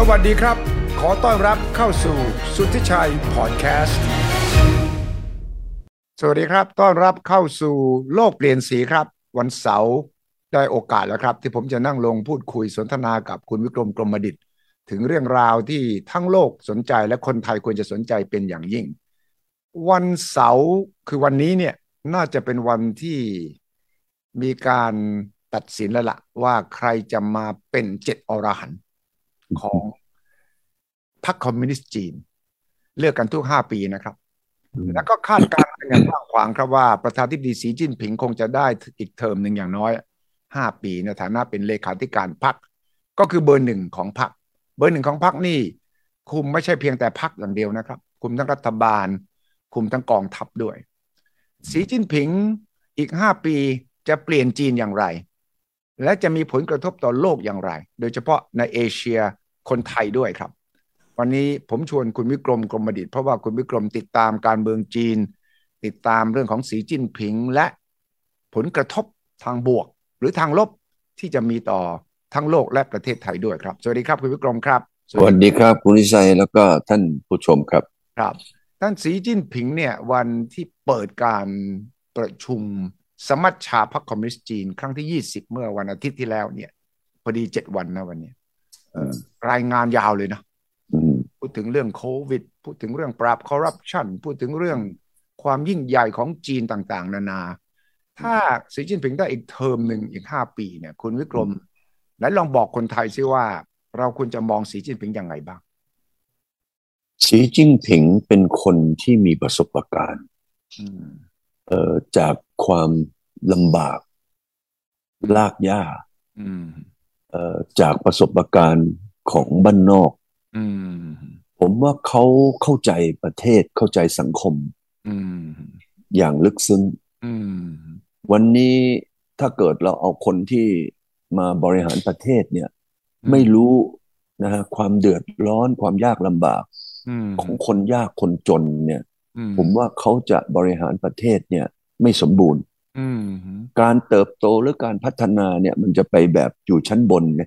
สวัสดีครับ ขอต้อนรับเข้าสู่สุทธิชัยพอดแคสต์ สวัสดีครับ ต้อนรับเข้าสู่โลกเปลี่ยนสีครับ วันเสาร์ได้โอกาสแล้วครับ ที่ผมจะนั่งลงพูดคุยสนทนากับคุณวิกรมกรมดิตถึงเรื่องราวที่ทั้งโลกสนใจและคนไทยควรจะสนใจเป็นอย่างยิ่ง วันเสาร์คือวันนี้เนี่ยน่าจะเป็นวันที่มีการตัดสินแล้วละ่ะว่าใครจะมาเป็นเจ็ดอรหันต์ ของพรรคคอมมิวนิสต์จีน เลือกกันทุกห้าปีนะครับ แล้วก็คาดการณ์กันอย่างกว้างขวางครับว่าประธานทิบดีสีจิ้นผิงคงจะได้อีกเทอมหนึ่งอย่างน้อยห้าปีในฐานะเป็นเลขาธิการพรรคก็คือเบอร์หนึ่งของพรรคเบอร์หนึ่งของพรรคนี่ คุมไม่ใช่เพียงแต่พรรคอย่างเดียวนะครับ คุมทั้งรัฐบาล คุมทั้งกองทัพด้วย สีจิ้นผิงอีกห้าปีจะเปลี่ยนจีนอย่างไร และจะมีผลกระทบต่อโลกอย่างไร โดยเฉพาะในเอเชียคนไทยด้วยครับ วันนี้ผมชวนคุณวิกรมกรมดิตเพราะว่าคุณวิกรมติดตามการเมืองจีน ติดตามเรื่องของสีจิ้นผิงและผลกระทบทางบวก หรือทางลบที่จะมีต่อทั้งโลกและประเทศไทยด้วยครับ สวัสดีครับคุณวิกรมครับ สวัสดีครับคุณนิชัยแล้วก็ท่านผู้ชมครับ ครับ ท่านสีจิ้นผิงเนี่ยวันที่เปิดการประชุม สมัชชาพรรคคอมมิวนิสต์จีน ครั้งที่20เมื่อวันอาทิตย์ที่แล้วเนี่ย พอดีเจ็ดวันนะวันนี้รายงานยาวเลยนะพูดถึงเรื่องโควิด พูดถึงเรื่องปราบคอร์รัปชันพูดถึงเรื่องความยิ่งใหญ่ของจีนต่างๆ นานา ถ้าสีจิ้นผิงได้อีกเทอมหนึ่งอีกห้าปีเนี่ย คุณวิกรมไหนลองบอกคนไทยซิว่า เราควรจะมองสีจิ้นผิงยังไงบ้างสีจิ้นผิงเป็นคนที่มีประสบการณ์เอ่อ จากความลำบากลากย่าเอ่อจากประสบการณ์ของบ้านนอกผมว่าเขาเข้าใจประเทศเข้าใจสังคมอย่างลึกซึ้งวันนี้ถ้าเกิดเราเอาคนที่มาบริหารประเทศเนี่ย ไม่รู้นะฮะความเดือดร้อนความยากลำบากของคนยากคนจนเนี่ย ผมว่าเขาจะบริหารประเทศเนี่ยไม่สมบูรณ์การเติบโตหรือการพัฒนาเนี่ย มันจะไปแบบอยู่ชั้นบนไง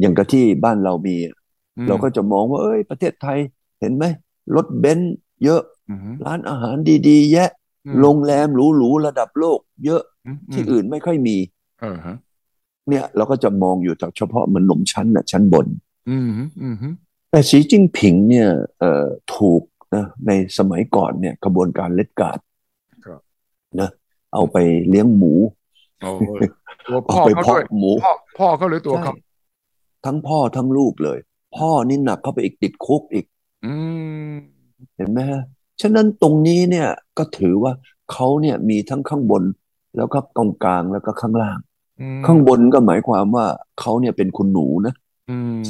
อย่างกับที่บ้านเรามี เราก็จะมองว่า เอ้ย ประเทศไทยเห็นไหมรถเบนซ์เยอะ ร้านอาหารดีๆ แยะ โรงแรมหรูๆระดับโลก เยอะที่อื่นไม่ค่อยมีเนี่ย เราก็จะมองอยู่แต่เฉพาะมันหนมชั้นน่ะชั้นบนแต่สีจิ้งผิงเนี่ยเอ่อถูก นะในสมัยก่อนเนี่ยกระบวนการเล็ดกาดนะเอาไปเลี้ยงหมูเอาไปเพาะหมูพ่อเขาหรือตัวเขาทั้งพ่อทั้งลูกเลย พ่อนี่หนักเข้าไปอีกติดคุกอีกอืเห็นไหมฮะฉะนั้นตรงนี้เนี่ยก็ถือว่าเขาเนี่ยมีทั้งข้างบน แล้วก็ตรงกลางแล้วก็ข้างล่าง ข้างบนก็หมายความว่าเขาเนี่ยเป็นคุณหนูนะ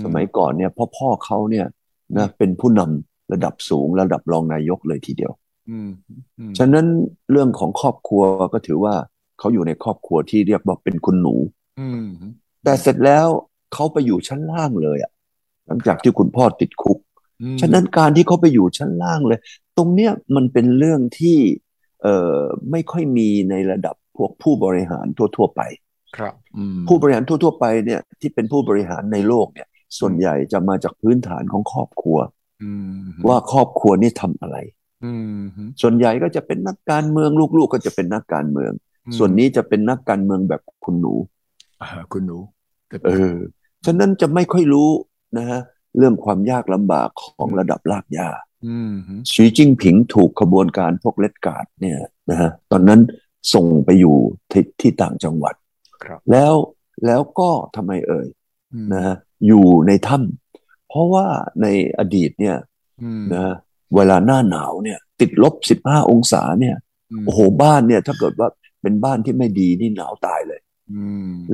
สมัยก่อนเนี่ยพ่อพ่อเขาเนี่ยนะเป็นผู้นำ ระดับสูงระดับรองนายกเลยทีเดียวฉะนั้นเรื่องของครอบครัวก็ถือว่าเขาอยู่ในครอบครัวที่เรียกว่าเป็นคุณหนูแต่เสร็จแล้วเขาไปอยู่ชั้นล่างเลยอะหลังจากที่คุณพ่อติดคุก ฉะนั้นการที่เขาไปอยู่ชั้นล่างเลย ตรงเนี้ยมันเป็นเรื่องที่เอ่อไม่ค่อยมีในระดับพวกผู้บริหารทั่ว ๆ ไป ครับผู้บริหารทั่ว ๆ ไปเนี่ยที่เป็นผู้บริหารในโลกเนี่ย ส่วนใหญ่จะมาจากพื้นฐานของครอบครัว ว่าครอบครัวนี่ทำอะไรส่วนใหญ่ก็จะเป็นนักการเมืองลูกๆก็จะเป็นนักการเมือง ส่วนนี้จะเป็นนักการเมืองแบบคุณหนูคุณหนูเออฉะนั้นจะไม่ค่อยรู้นะฮะเรื่องความยากลำบากของระดับลากยาสีจิ้งผิงถูกขบวนการพวกเลดการ์ดเนี่ยนะฮะตอนนั้นส่งไปอยู่ที่ที่ต่างจังหวัดแล้วแล้วก็ทำไมเอ่ยนะฮะอยู่ในถ้ำ เพราะว่าในอดีตเนี่ยนะเวลาหน้าหนาวเนี่ย ติดลบสิบห้าองศาเนี่ยโอ้โหบ้านเนี่ย ถ้าเกิดว่าเป็นบ้านที่ไม่ดีนี่หนาวตายเลย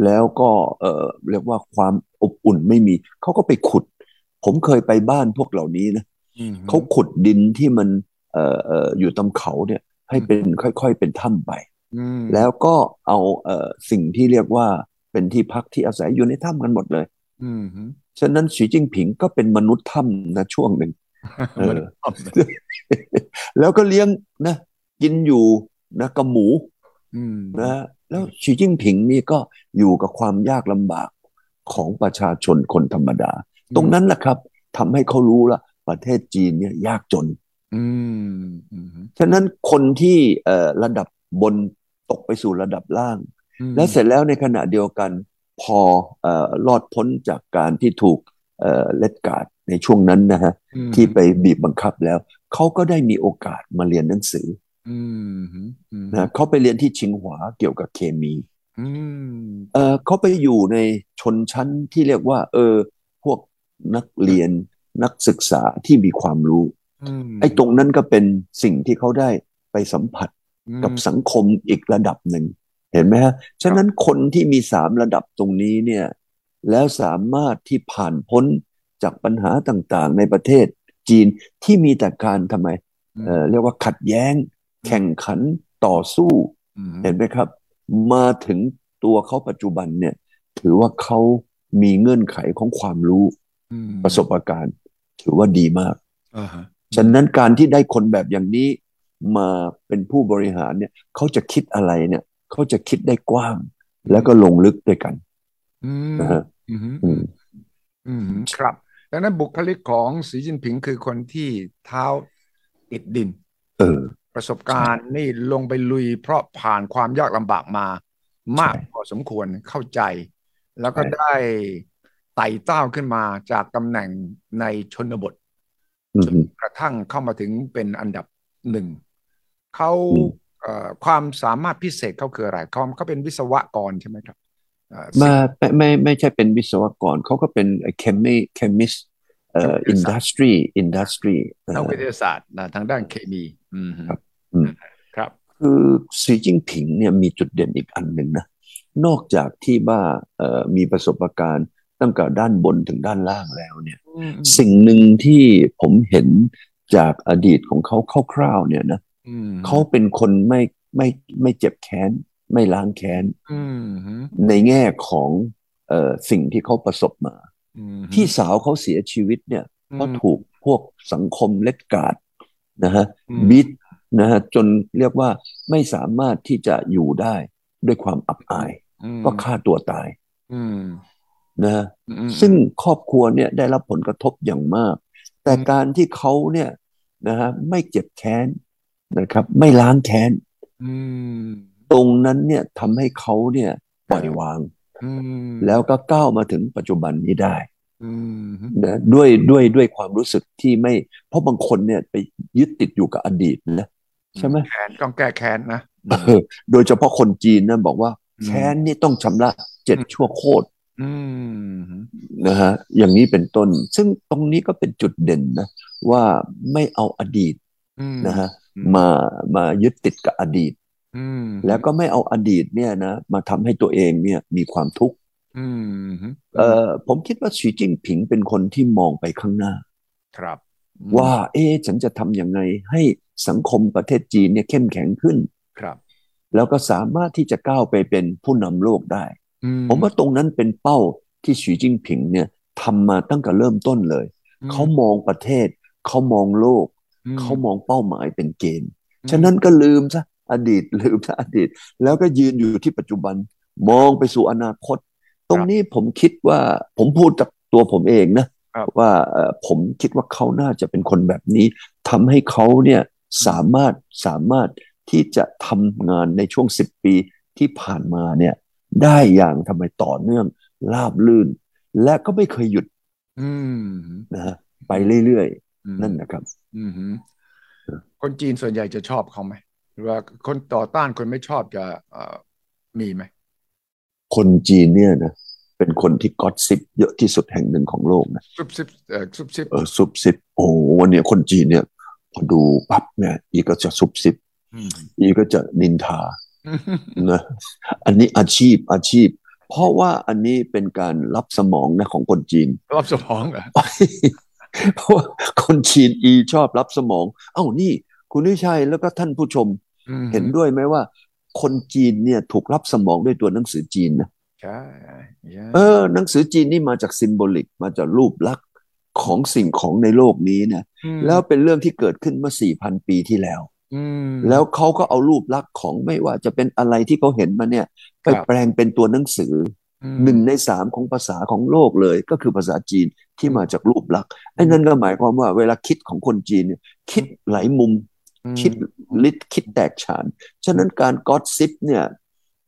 แล้วก็เออเรียกว่าความอบอุ่นไม่มี เขาก็ไปขุด ผมเคยไปบ้านพวกเหล่านี้นะเขาขุดดินที่มันเอ่อเอ่ออยู่ตามเขาเนี่ย ให้เป็นค่อยๆเป็นถ้ำไปแล้วก็เอาเอ่อสิ่งที่เรียกว่าเป็นที่พักที่อาศัยอยู่ในถ้ำกันหมดเลยฉะนั้นสีจิ้งผิงก็เป็นมนุษย์ถ้ำนะช่วงหนึ่งแล้วก็เลี้ยงนะกินอยู่นะกับหมูนะแล้วชีจิ้งผิงนี่ก็อยู่กับความยากลำบากของประชาชนคนธรรมดา ตรงนั้นแหละครับทำให้เขารู้ละประเทศจีนเนี่ยยากจนอืมฉะนั้นคนที่เอ่อระดับบนตกไปสู่ระดับล่าง และเสร็จแล้วในขณะเดียวกัน พอเอ่อรอดพ้นจากการที่ถูกเอ่อเลดการ์ดในช่วงนั้นนะฮะที่ไปบีบบังคับแล้ว เขาก็ได้มีโอกาสมาเรียนหนังสือนะเขาไปเรียนที่ชิงหวาเกี่ยวกับเคมีเออเขาไปอยู่ในชนชั้นที่เรียกว่า เออ พวกนักเรียนนักศึกษาที่มีความรู้ไอ้ตรงนั้นก็เป็นสิ่งที่เขาได้ไปสัมผัสกับสังคมอีกระดับหนึ่ง เห็นไหมฮะ ฉะนั้นคนที่มีสามระดับตรงนี้เนี่ย แล้วสามารถที่ผ่านพ้นจากปัญหาต่างๆ ในประเทศจีนที่มีแต่การทำไมเออเรียกว่าขัดแย้ง แข่งขันต่อสู้ เห็นไหมครับ มาถึงตัวเขาปัจจุบันเนี่ย ถือว่าเขามีเงื่อนไขของความรู้ประสบการณ์ ถือว่าดีมากฉะนั้นการที่ได้คนแบบอย่างนี้มาเป็นผู้บริหารเนี่ยเขาจะคิดอะไรเนี่ย เขาจะคิดได้กว้าง แล้วก็ลงลึกด้วยกันนะฮะครับดังนั้นบุคลิกของสีจิ้นผิงคือคนที่เท้าติดดิน เออ ประสบการณ์นี่ลงไปลุย เพราะผ่านความยากลำบากมา มากพอสมควรเข้าใจ แล้วก็ได้ไต่เต้าขึ้นมาจากตำแหน่งในชนบทจนกระทั่งเข้ามาถึงเป็นอันดับหนึ่งเขา ความสามารถพิเศษเขาคืออะไรเขาเขาเป็นวิศวกรใช่ไหมครับมาไม่ไม่ไม่ใช่เป็นวิศวกรเขาก็เป็นเคมี chemist เอ่อ industry industry นักวิทยาศาสตร์ทางด้านเคมีครับครับ คือสีจิ้นผิงเนี่ยมีจุดเด่นอีกอันหนึ่งนะ นอกจากที่ว่าเอ่อมีประสบการณ์ตั้งแต่ด้านบนถึงด้านล่างแล้วเนี่ย สิ่งหนึ่งที่ผมเห็นจากอดีตของเขาคร่าวๆเนี่ยนะ เขาเป็นคนไม่ไม่ไม่เจ็บแค้น ไม่ล้างแค้นในแง่ของเอ่อสิ่งที่เขาประสบมาพี่สาวเขาเสียชีวิตเนี่ยเพราะถูกพวกสังคมเล็ดกาดนะฮะบิดนะฮะจนเรียกว่าไม่สามารถที่จะอยู่ได้ด้วยความอับอาย ก็ฆ่าตัวตายนะซึ่งครอบครัวเนี่ยได้รับผลกระทบอย่างมาก แต่การที่เขาเนี่ยนะฮะไม่เจ็บแค้น นะครับ ไม่ล้างแค้นตรงนั้นเนี่ยทำให้เขาเนี่ยปล่อยวางแล้วก็ก้าวมาถึงปัจจุบันนี้ได้นะด้วยด้วยด้วยความรู้สึกที่ไม่ เพราะบางคนเนี่ยไปยึดติดอยู่กับอดีตนะใช่ไหมแค้นต้องแก้แค้นนะโดยเฉพาะคนจีนนะบอกว่า แค้นนี่ต้องชำระเจ็ดชั่วโคตรนะฮะอย่างนี้เป็นต้น ซึ่งตรงนี้ก็เป็นจุดเด่นนะ ว่าไม่เอาอดีตนะฮะ มามายึดติดกับอดีตแล้วก็ไม่เอาอดีตเนี่ยนะมาทำให้ตัวเองเนี่ยมีความทุกข์เอ่อผมคิดว่าสีจิ้งผิงเป็นคนที่มองไปข้างหน้า ครับ ว่า เอ๊ฉันจะทำยังไงให้สังคมประเทศจีนเนี่ยเข้มแข็งขึ้น ครับ แล้วก็สามารถที่จะก้าวไปเป็นผู้นำโลกได้ ผมว่าตรงนั้นเป็นเป้าที่สีจิ้งผิงเนี่ยทำมาตั้งแต่เริ่มต้นเลย เขามองประเทศ เขามองโลก เขามองเป้าหมายเป็นเกณฑ์ ฉะนั้นก็ลืมซะอดีตลืมซะอดีต แล้วก็ยืนอยู่ที่ปัจจุบันมองไปสู่อนาคต ตรงนี้ผมคิดว่าผมพูดจากตัวผมเองนะว่าผมคิดว่าเขาน่าจะเป็นคนแบบนี้ทำให้เขาเนี่ยสามารถสามารถที่จะทำงานในช่วงสิบปีที่ผ่านมาเนี่ยได้อย่างทำไมต่อเนื่องราบลื่น และก็ไม่เคยหยุดนะฮะไปเรื่อยๆ นั่นนะครับคนจีนส่วนใหญ่จะชอบเขาไหมหรือว่าคนต่อต้านคนไม่ชอบจะมีไหม คนจีนเนี่ยนะเป็นคนที่กอดซิปเยอะที่สุดแห่งหนึ่งของโลกนะซุบซิบเออซุบซิบเออซุบซิบโอ้วันนี้คนจีนเนี่ยพอดูปั๊บเนี่ยอีก็จะซุบซิบอีก็จะนินทานะอันนี้อาชีพอาชีพ เพราะว่าอันนี้เป็นการรับสมองนะของคนจีน รับสมองเหรอ เพราะว่าคนจีนอีชอบรับสมอง เอ้านี่ คุณนิชัยแล้วก็ท่านผู้ชม เห็นด้วยไหมว่า คนจีนเนี่ยถูกรับสมองด้วยตัวหนังสือจีนนะใช่เออ หนังสือจีนนี่มาจากซิมโบลิกมาจากรูปลักษณ์ของสิ่งของในโลกนี้นะแล้วเป็นเรื่องที่เกิดขึ้นเมื่อสี่พันปีที่แล้วแล้วเขาก็เอารูปลักษณ์ของไม่ว่าจะเป็นอะไรที่เขาเห็นมาเนี่ย ไปแปลงเป็นตัวหนังสือ หนึ่งในสามของภาษาของโลกเลย ก็คือภาษาจีนที่มาจากรูปลักษณ์ไอ้นั่นก็หมายความว่าเวลาคิดของคนจีนเนี่ยคิดหลายมุม คิดลิดคิดแตกฉาน ฉะนั้นการกอดซิปเนี่ย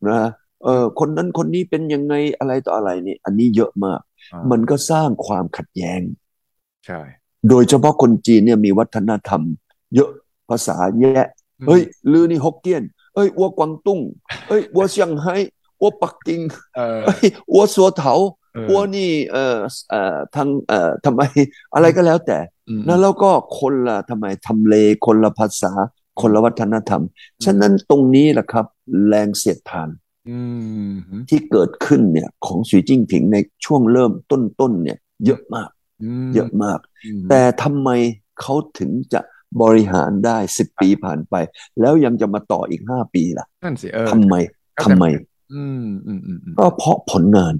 นะเออคนนั้นคนนี้เป็นยังไงอะไรต่ออะไรนี่ อันนี้เยอะมาก มันก็สร้างความขัดแย้งใช่โดยเฉพาะคนจีนเนี่ยมีวัฒนธรรม เยอะภาษาแย่เฮ้ยลือนี่ฮกเกี้ยนเอ้ยวัวกวางตุ้งเอ้ยวัวเซี่ยงไฮ้ วัวปักกิ่งเอ้ยวัวสัวเถาวัวนี่เอ่อเอ่อทางเอ่อทำไมอะไรก็แล้วแต่นะแล้วก็คนละทำไมทำเลคนละภาษา คนละวัฒนธรรม ฉะนั้นตรงนี้แหละครับ แรงเสียดทานที่เกิดขึ้นเนี่ย ของสีจิ้งผิงในช่วงเริ่มต้นๆเนี่ย เยอะมาก เยอะมาก แต่ทำไมเขาถึงจะบริหารได้สิบปีผ่านไป แล้วยังจะมาต่ออีกห้าปีล่ะนั่นสิเออทำไมทำไม ก็เพราะผลงาน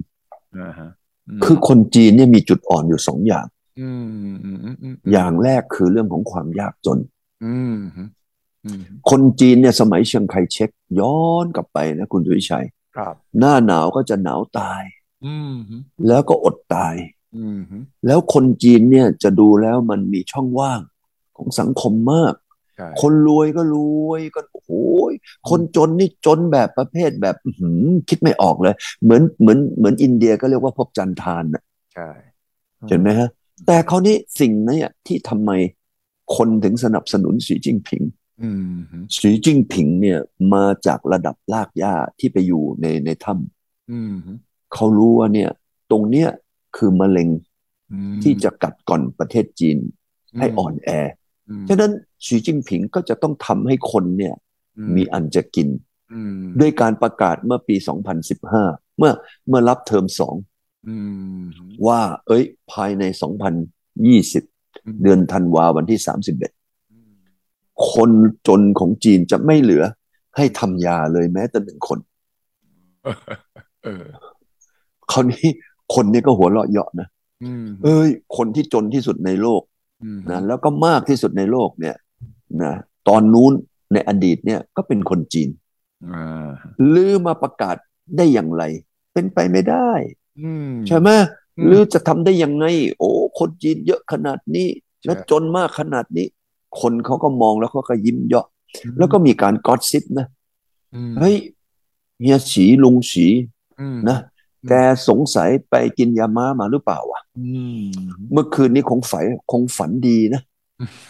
คือคนจีนเนี่ยมีจุดอ่อนอยู่สองอย่างอย่างแรกคือเรื่องของความยากจนคนจีนเนี่ยสมัยเชียงไคเช็คย้อนกลับไปนะคุณดุวิชัยหน้าหนาวก็จะหนาวตายแล้วก็อดตายแล้วคนจีนเนี่ยจะดูแล้วมันมีช่องว่างของสังคมมาก คนรวยก็รวยก็โอ้โหคนจนนี่จนแบบประเภทแบบคิดไม่ออกเลย เหมือนเหมือนเหมือนอินเดียก็เรียกว่าพบจันทานน่ะใช่เห็นไหมฮะ แต่คราวนี้สิ่งนี้ที่ทำไมคนถึงสนับสนุนสีจิ้งผิงสีจิ้งผิงเนี่ยมาจากระดับลากหญ้าที่ไปอยู่ในในถ้ำเขารู้ว่าเนี่ย ตรงเนี้ยคือมะเร็งที่จะกัดก่อนประเทศจีนให้อ่อนแอ ฉะนั้นสีจิ้งผิงก็จะต้องทำให้คนเนี่ยมีอันจะกินด้วยการประกาศเมื่อปี 2015 เมื่อเมื่อรับเทอมสองว่า เอ้ย ภายใน 2020 เดือนธันวาวันที่ 31 คนจนของจีนจะไม่เหลือให้ทำยาเลยแม้แต่หนึ่งคนคราวนี้คนนี้ก็หัวเราะเยาะนะเอ้ย คนที่จนที่สุดในโลก นะแล้วก็มากที่สุดในโลกเนี่ยนะตอนนู้นในอดีตเนี่ยก็เป็นคนจีนลือมาประกาศได้อย่างไร เป็นไปไม่ได้ใช่ไหมหรือจะทำได้ยังไง โอ้ คนจีนเยอะขนาดนี้และจนมากขนาดนี้ คนเขาก็มองแล้วเขาก็ยิ้มเยาะแล้วก็มีการกอดซิปนะเฮ้ยเฮียฉีลุงฉีนะ แกสงสัยไปกินยาม้ามาหรือเปล่าวะเมื่อคืนนี้คงฝันคงฝันดีนะ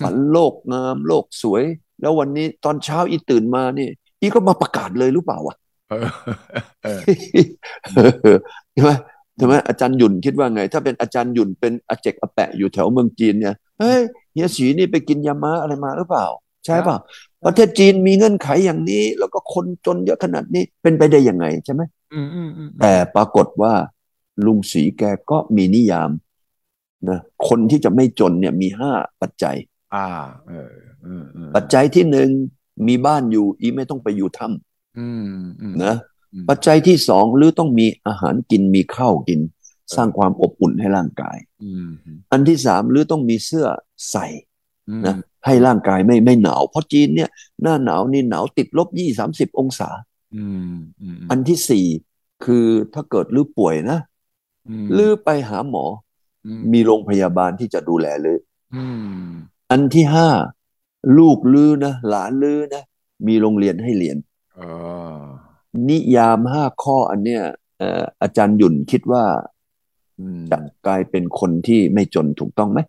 ฝันโลกงามโลกสวย แล้ววันนี้ตอนเช้าอีตื่นมานี่ อีก็มาประกาศเลยหรือเปล่าวะใช่ไหมใช่ไหมอาจารย์หยุ่นคิดว่าไง ถ้าเป็นอาจารย์หยุ่นเป็นอาเจกอาแปะอยู่แถวเมืองจีนเนี่ยเฮ้ยเฮียสีนี่ไปกินยาม้าอะไรมาหรือเปล่า ใช่เปล่าประเทศจีนมีเงื่อนไขอย่างนี้ แล้วก็คนจนเยอะขนาดนี้เป็นไปได้ยังไงใช่ไหม แต่ปรากฏว่าลุงศรีแกก็มีนิยามนะคนที่จะไม่จนเนี่ยมีห้าปัจจัย อ่า เออปัจจัยที่หนึ่งมีบ้านอยู่ อีไม่ต้องไปอยู่ถ้ำนะปัจจัยที่สองหรือต้องมีอาหารกินมีข้าวกิน สร้างความอบอุ่นให้ร่างกายอันที่สามหรือต้องมีเสื้อใส่นะให้ร่างกายไม่ไม่หนาว เพราะจีนเนี่ย หน้าหนาวนี่หนาวติดลบยี่สามสิบองศา อันที่สี่คือถ้าเกิดลือป่วยนะลือไปหาหมอ มีโรงพยาบาลที่จะดูแลลืออันที่ห้าลูกลือนะหลานลือนะมีโรงเรียนให้เรียนนิยามห้าข้ออันเนี้ยอาจารย์หยุ่นคิดว่าจะกลายเป็นคนที่ไม่จนถูกต้องไหม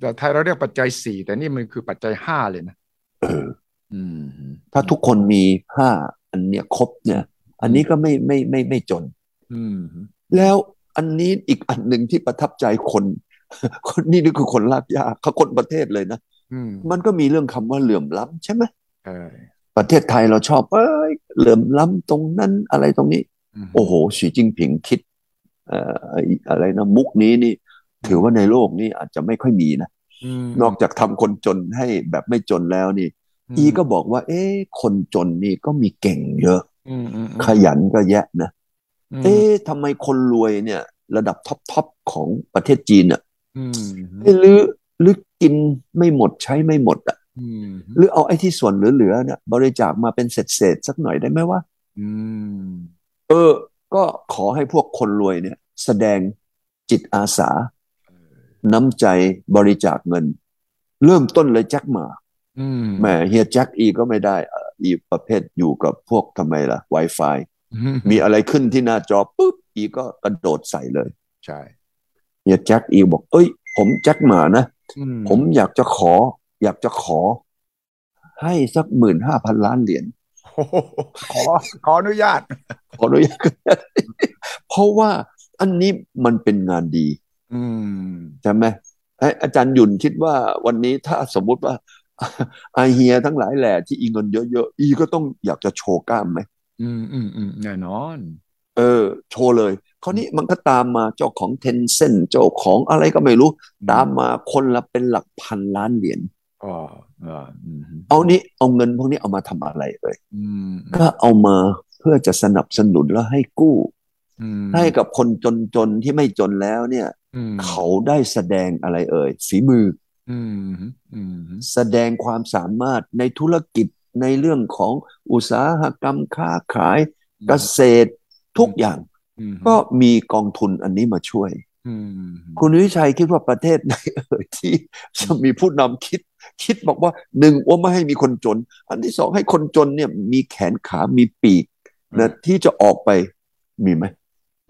แต่ไทยเราเรียกปัจจัยสี่แต่นี่มันคือปัจจัยห้าเลยนะเออถ้าทุกคนมีห้า อันเนี้ยครบเนี่ย อันนี้ก็ไม่ไม่ไม่ไม่จนอืแล้วอันนี้อีกอันหนึ่งที่ประทับใจคน คนนี่นี่คือคนลากยาเขาคนประเทศเลยนะมันก็มีเรื่องคำว่าเหลื่อมล้ำใช่ไหมประเทศไทยเราชอบเอ้ยเหลื่อมล้ำตรงนั้นอะไรตรงนี้ โอ้โหสีจิ้งผิงคิดเอ่ออะไรนะมุกนี้นี่ ถือว่าในโลกนี้อาจจะไม่ค่อยมีนะนอกจากทำคนจนให้แบบไม่จนแล้วนี่ อีก็บอกว่า เอ๊คนจนนี่ก็มีเก่งเยอะขยันก็แยะนะเอ๊ทำไมคนรวยเนี่ย ระดับท็อปทอปของประเทศจีนอะหรือหรือกินไม่หมดใช้ไม่หมดอะหรือเอาไอ้ที่ส่วนเหลือๆเนี่ยบริจาคมาเป็นเศษเศษสักหน่อยได้ไหมว่าเออ ก็ขอให้พวกคนรวยเนี่ย แสดงจิตอาสา น้ำใจบริจาคเงิน เริ่มต้นเลยแจ็คหมา แหมเฮียแจ็คอีก็ไม่ได้ อีประเภทอยู่กับพวกทำไมล่ะ Wi-Fi มีอะไรขึ้นที่หน้าจอปุ๊บอีก็กระโดดใส่เลย ใช่เฮียแจ็คอีบอก เอ้ย ผมแจ็คหมานะ ผมอยากจะขอ อยากจะขอ ให้สักหมื่นห้าพันล้านเหรียญขอขออนุญาต ขออนุญาต เพราะว่าอันนี้มันเป็นงานดี อืมใช่ไหมอาจารย์ยุนคิดว่าวันนี้ถ้าสมมุติว่า ไอเฮียทั้งหลายแหล่ที่อีเงินเยอะๆอีก็ต้องอยากจะโชว์กล้ามไหมอืมอืมอืมแน่นอน เออ โชว์เลยคราวนี้มันก็ตามมาเจ้าของเทนเซนเจ้าของอะไรก็ไม่รู้ ตามมาคนละเป็นหลักพันล้านเหรียญอ๋อเอานี้เอาเงินพวกนี้เอามาทำอะไรเลยก็เอามาเพื่อจะสนับสนุนแล้วให้กู้ให้กับคนจนๆที่ไม่จนแล้วเนี่ย เขาได้แสดงอะไรเอ่ยฝีมือ แสดงความสามารถในธุรกิจในเรื่องของอุตสาหกรรมค้าขายเกษตรทุกอย่าง ก็มีกองทุนอันนี้มาช่วยคุณวิชัยคิดว่าประเทศไหนเอ่ยที่จะมีผู้นำคิด คิดบอกว่าหนึ่งว่าไม่ให้มีคนจน อันที่สองให้คนจนเนี่ยมีแขนขามีปีกนะที่จะออกไปมีไหม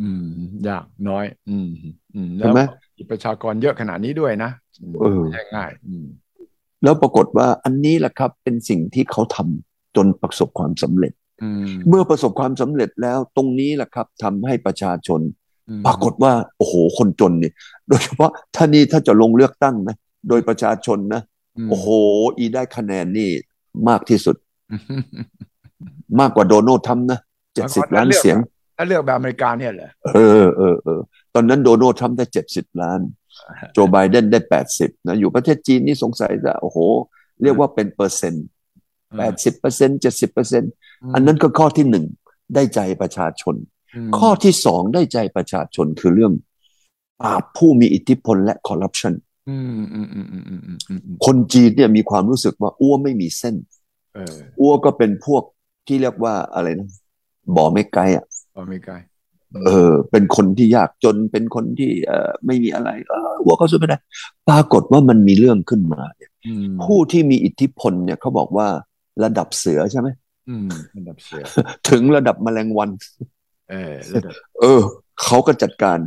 อืมยากน้อย อืมอืมแล้ว ประชากรเยอะขนาดนี้ด้วยนะเออง่ายอืมแล้วปรากฏว่าอันนี้แหละครับเป็นสิ่งที่เขาทำจนประสบความสำเร็จเมื่อประสบความสำเร็จแล้วตรงนี้แหละครับทำให้ประชาชน ปรากฏว่า โอ้โห คนจนเนี่ย โดยเฉพาะท่านี่ถ้าจะลงเลือกตั้งนะโดยประชาชนนะโอ้โห อีได้คะแนนนี่มากที่สุด มากกว่าโดนัลด์ทำนะเจ็ดสิบล้านเสียงถ้าเลือกแบบอเมริกาเนี่ยเหรอเออเออเออ ตอนนั้นโดนัลด์ทำได้เจ็ดสิบล้าน โจไบเดนได้แปดสิบนะอยู่ประเทศจีนนี่สงสัยจะโอ้โห เรียกว่าเป็นเปอร์เซ็นต์แปดสิบเปอร์เซ็นต์เจ็ดสิบเปอร์เซ็นต์อันนั้นก็ข้อที่หนึ่งได้ใจประชาชน ข้อที่สองได้ใจประชาชนคือเรื่องปราบผู้มีอิทธิพลและคอร์รัปชันคนจีนเนี่ยมีความรู้สึกว่าอ้วไม่มีเส้นอ้วก็เป็นพวกที่เรียกว่าอะไรนะบ่อไม่ไกลอะบ่อไม่ไกล เออเป็นคนที่ยากจนเป็นคนที่เออไม่มีอะไรเออหัวเขาสู้ไม่ได้ ปรากฏว่ามันมีเรื่องขึ้นมาเนี่ยผู้ที่มีอิทธิพลเนี่ยเขาบอกว่าระดับเสือใช่ไหมระดับเสือ ถึงระดับแมลงวัน เออเออเขาก็จัดการ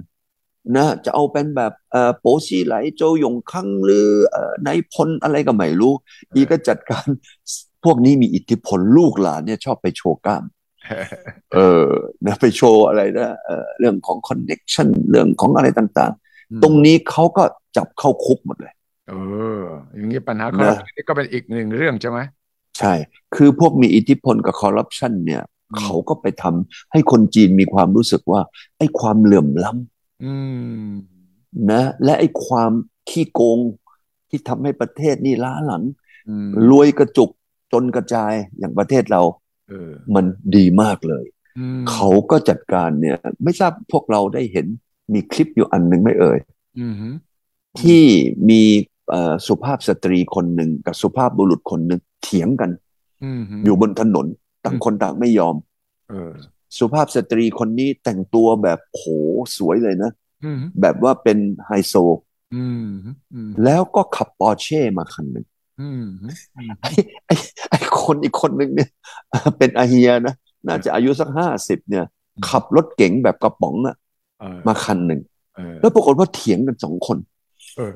นะจะเอาเป็นแบบเอ่อโปชีไหลโจยงคังหรือเอ่อนายพลอะไรก็ไม่รู้ อีก็จัดการพวกนี้มีอิทธิพลลูกหลานเนี่ยชอบไปโชว์กล้าม เออนะไปโชว์อะไรนะเรื่องของคอนเน็ชันเรื่องของอะไรต่างๆ ตรงนี้เขาก็จับเข้าคุกหมดเลย เออ อย่างนี้ปัญหาคอร์รัปชันก็เป็นอีกหนึ่งเรื่องใช่ไหมใช่ คือพวกมีอิทธิพลกับคอร์รัปชันเนี่ย เขาก็ไปทำให้คนจีนมีความรู้สึกว่า ไอ้ความเหลื่อมล้ำนะ และไอ้ความขี้โกงที่ทำให้ประเทศนี่ล้าหลังรวยกระจุกจนกระจายอย่างประเทศเรา มันดีมากเลย เขาก็จัดการเนี่ย ไม่ทราบพวกเราได้เห็นมีคลิปอยู่อันหนึ่งไม่เอ่ยที่มีสุภาพสตรีคนหนึ่งกับสุภาพบุรุษคนหนึ่งเถียงกันอยู่บนถนนต่างคนต่างไม่ยอมสุภาพสตรีคนนี้แต่งตัวแบบโหสวยเลยนะแบบว่าเป็นไฮโซแล้วก็ขับปอร์เช่มาคันหนึ่ง ไอ้ไอ้ไอ้คนอีกคนหนึ่งเนี่ย เป็นอาเฮียนะน่าจะอายุสักห้าสิบเนี่ย ขับรถเก๋งแบบกระป๋องอะมาคันหนึ่งแล้วปรากฏว่าเถียงกันสองคน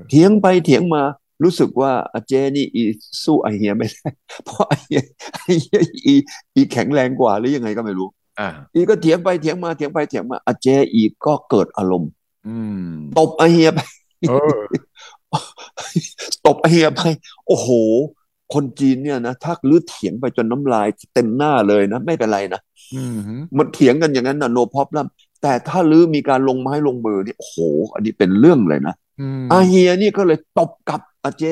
เถียงไปเถียงมารู้สึกว่าอาเจนี่อีสู้อาเฮียไม่ได้เพราะอาเฮียอาเฮียอีอีแข็งแรงกว่าหรือยังไงก็ไม่รู้อีก็เถียงไปเถียงมาเถียงไปเถียงมาอาเจอีก็เกิดอารมณ์ตบอาเฮียไป ตบเฮียไป โอ้โห คนจีนเนี่ยนะถ้าลื้อเถียงไปจนน้ำลายเต็มหน้าเลยนะ ไม่เป็นไรนะมันเถียงกันอย่างนั้นนะโนพอปลัมแต่ถ้าลื้อมีการลงไม้ลงมือเนี่ยโอ้โห อันนี้เป็นเรื่องเลยนะอาเฮียนี่ก็เลยตบกับอาเจ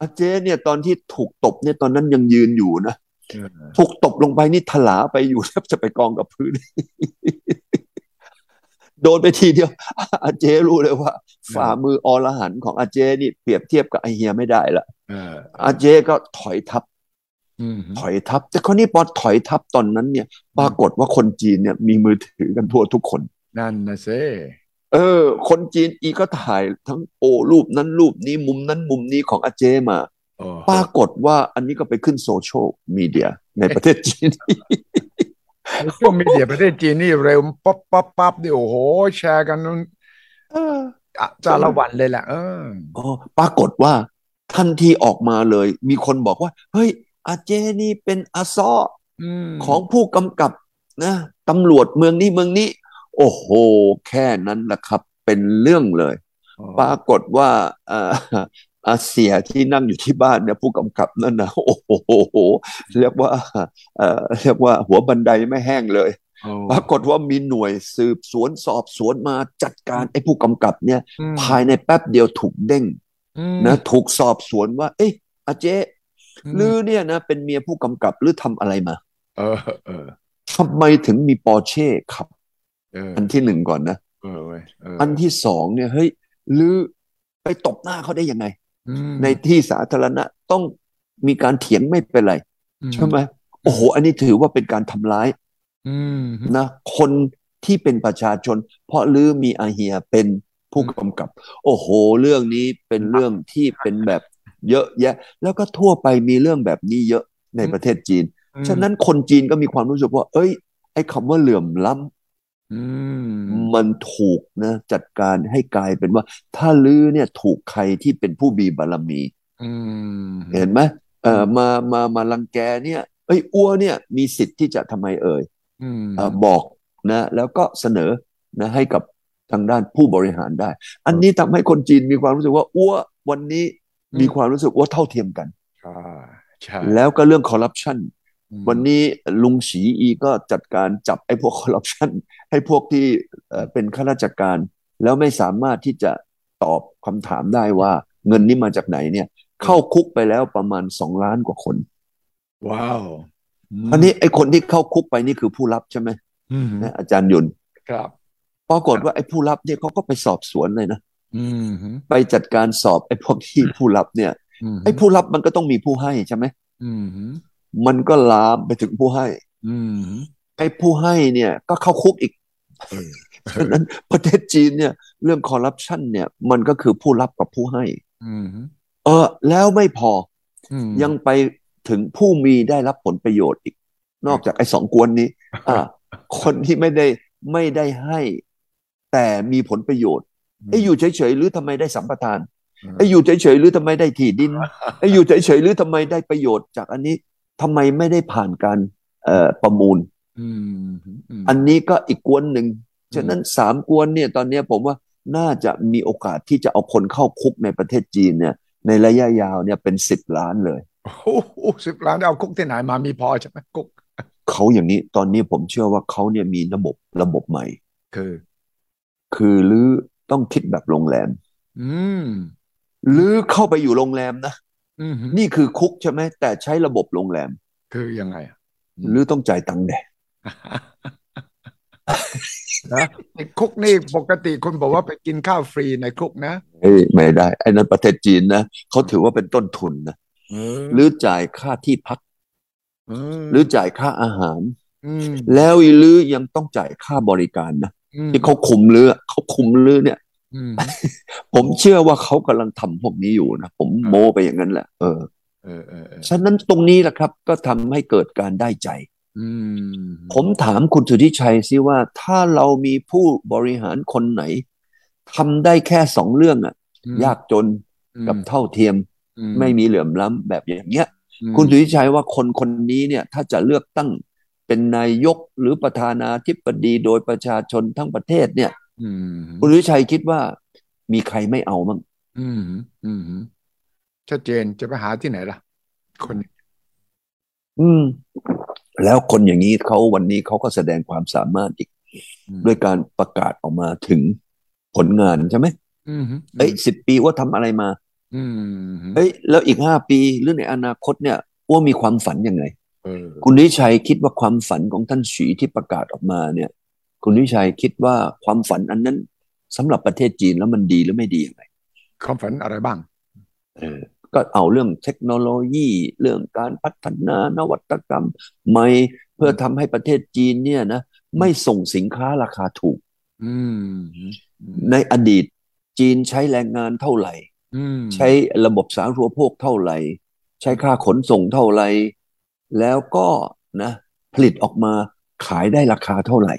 อาเจเนี่ยตอนที่ถูกตบเนี่ยตอนนั้นยังยืนอยู่นะถูกตบลงไปนี่ถลาไปอยู่แทบจะไปกองกับพื้น โดนไปทีเดียวอาเจรู้เลยว่า ฝ่ามืออรหันของอาเจนี่เปรียบเทียบกับไอเฮียไม่ได้ละอาเจก็ถอยทับถอยทับ แต่คนนี้พอถอยทับตอนนั้นเนี่ย ปรากฏว่าคนจีนเนี่ย มีมือถือกันทั่วทุกคน นั่นนะเซเออ คนจีนอีก็ถ่ายทั้งโอรูปนั้นรูปนี้มุมนั้นมุมนี้ของอาเจมาปรากฏว่าอันนี้ก็ไปขึ้นโซเชียลมีเดียในประเทศจีน โซเชียลมีเดียประเทศจีนนี่เร็วปั๊บปั๊บปั๊บดิโอ้โห แชร์กันนั้นจ้าละหวั่นเลยแหละเออปรากฏว่าทันทีออกมาเลย มีคนบอกว่า เฮ้ย อาเจนี่เป็นอาซอของผู้กำกับนะตำรวจเมืองนี้เมืองนี้ โอ้โห แค่นั้นแหละครับ เป็นเรื่องเลย ปรากฏว่า อาเซียที่นั่งอยู่ที่บ้านเนี่ยผู้กำกับนั่นนะโอ้โหเรียกว่าเอ่อเรียกว่าหัวบันไดไม่แห้งเลยปรากฏว่ามีหน่วยสืบสวนสอบสวนมาจัดการไอ้ผู้กำกับเนี่ย ภายในแป๊บเดียวถูกเด้งนะถูกสอบสวนว่า เอ๊ะอาเจลือเนี่ยนะเป็นเมียผู้กำกับหรือทำอะไรมา เออเออทำไมถึงมีปอร์เช่ขับอันที่หนึ่งก่อนนะอันที่สองเนี่ยเฮ้ยลือไปตบหน้าเขาได้ยังไง ในที่สาธารณะต้องมีการเถียงไม่เป็นไรใช่ไหมโอ้โห อันนี้ถือว่าเป็นการทำร้ายนะ คนที่เป็นประชาชน เพราะลือมีอาเฮียเป็นผู้กำกับ โอ้โห เรื่องนี้เป็นเรื่องที่เป็นแบบเยอะแยะ แล้วก็ทั่วไปมีเรื่องแบบนี้เยอะในประเทศจีน ฉะนั้นคนจีนก็มีความรู้สึกว่า เอ้ย ไอ้คำว่าเหลื่อมล้ำ มันถูกนะจัดการให้กลายเป็นว่า ถ้าลือเนี่ยถูกใครที่เป็นผู้มีบารมีเห็นไหมเออมามามาลังแกเนี่ยเอ้ยอ้วเนี่ยมีสิทธิ์ที่จะทำไมเอ่ยบอกนะแล้วก็เสนอนะให้กับทางด้านผู้บริหารได้ อันนี้ทำให้คนจีนมีความรู้สึกว่าอ้ววันนี้มีความรู้สึกว่าเท่าเทียมกัน แล้วก็เรื่องคอร์รัปชัน วันนี้ลุงฉีอีก็จัดการจับไอ้พวกคอร์รัปชันให้พวกที่เป็นข้าราชการ แล้วไม่สามารถที่จะตอบคำถามได้ว่า เงินนี้มาจากไหนเนี่ย เข้าคุกไปแล้วประมาณสองล้านกว่าคน ว้าวอันนี้ไอ้คนที่เข้าคุกไปนี่คือผู้รับใช่ไหมอาจารย์ยุนครับปรากฏว่าไอ้ผู้รับเนี่ยเขาก็ไปสอบสวนเลยนะไปจัดการสอบไอ้พวกที่ผู้รับเนี่ย ไอ้ผู้รับมันก็ต้องมีผู้ให้ใช่ไหม มันก็ลามไปถึงผู้ให้ไอ้ผู้ให้เนี่ย ก็เข้าคุกอีกฉะนั้นประเทศจีนเนี่ย เรื่องคอร์รัปชันเนี่ย มันก็คือผู้รับกับผู้ให้เออ แล้วไม่พอยังไปถึงผู้มีได้รับผลประโยชน์อีก นอกจากไอ้สองกวนนี้ อ่า คนที่ไม่ได้ไม่ได้ให้ แต่มีผลประโยชน์ไอ้อยู่เฉยๆหรือทำไมได้สัมปทานไอ้อยู่เฉยๆหรือทำไมได้ที่ดินไอ้อยู่เฉยๆหรือทำไมได้ประโยชน์จากอันนี้ ทำไมไม่ได้ผ่านการเอ่อประมูลอันนี้ก็อีกกวนหนึ่งฉะนั้นสามกวนเนี่ยตอนนี้ผมว่าน่าจะมีโอกาสที่จะเอาคนเข้าคุกในประเทศจีนเนี่ย ในระยะยาวเนี่ยเป็นสิบล้านเลยโอ้โหสิบล้านเอาคุกที่ไหนมามีพอใช่ไหมคุกเขาอย่างนี้ตอนนี้ผมเชื่อว่าเขาเนี่ยมีระบบระบบใหม่ คือ คือหรือต้องคิดแบบโรงแรม อืมหรือเข้าไปอยู่โรงแรมนะ นี่คือคุกใช่ไหมแต่ใช้ระบบโรงแรม คือยังไงหรือต้องจ่ายตังค์แดนะคุกนี่ปกติคนบอกว่าไปกินข้าวฟรีในคุกนะเฮ้ยไม่ได้ ไอ้นั้นประเทศจีนนะเขาถือว่าเป็นต้นทุนนะหรือจ่ายค่าที่พักหรือจ่ายค่าอาหารแล้วหรือยังต้องจ่ายค่าบริการนะที่เขาคุมเรือเขาคุมเรือเนี่ย ผมเชื่อว่าเขากำลังทำพวกนี้อยู่นะผมโมไปอย่างนั้นแหละเออฉะนั้นตรงนี้แหละครับ ก็ทำให้เกิดการได้ใจผมถามคุณสุทธิชัยซิว่าถ้าเรามีผู้บริหารคนไหนทำได้แค่สองเรื่องอะยากจนกับเท่าเทียม ไม่มีเหลื่อมล้ำแบบอย่างเงี้ย คุณสุทธิชัยว่าคนคนนี้เนี่ย ถ้าจะเลือกตั้งเป็นนายกหรือประธานาธิบดีโดยประชาชนทั้งประเทศเนี่ย คุณวิชัยคิดว่ามีใครไม่เอามั้งอืมอืมชัดเจนจะไปหาที่ไหนล่ะ คน อืม แล้วคนอย่างนี้เขาวันนี้เขาก็แสดงความสามารถอีก ด้วยการประกาศออกมาถึงผลงานใช่ไหมเอ้ยสิบปีว่าทำอะไรมาเอ้ยแล้วอีกห้าปีหรือในอนาคตเนี่ยว่ามีความฝันยังไงคุณนิชัยคิดว่าความฝันของท่านสีที่ประกาศออกมาเนี่ย คุณนิชัยคิดว่าความฝันอันนั้นสำหรับประเทศจีนแล้วมันดีหรือไม่ดีอย่างไรความฝันอะไรบ้างเออก็เอาเรื่องเทคโนโลยีเรื่องการพัฒนานวัตกรรมใหม่เพื่อทำให้ประเทศจีนเนี่ยนะไม่ส่งสินค้าราคาถูกอืมในอดีตจีนใช้แรงงานเท่าไหร่ใช้ระบบสาธารณูปโภคเท่าไหร่ ใช้ค่าขนส่งเท่าไหร่ แล้วก็นะ ผลิตออกมาขายได้ราคาเท่าไหร่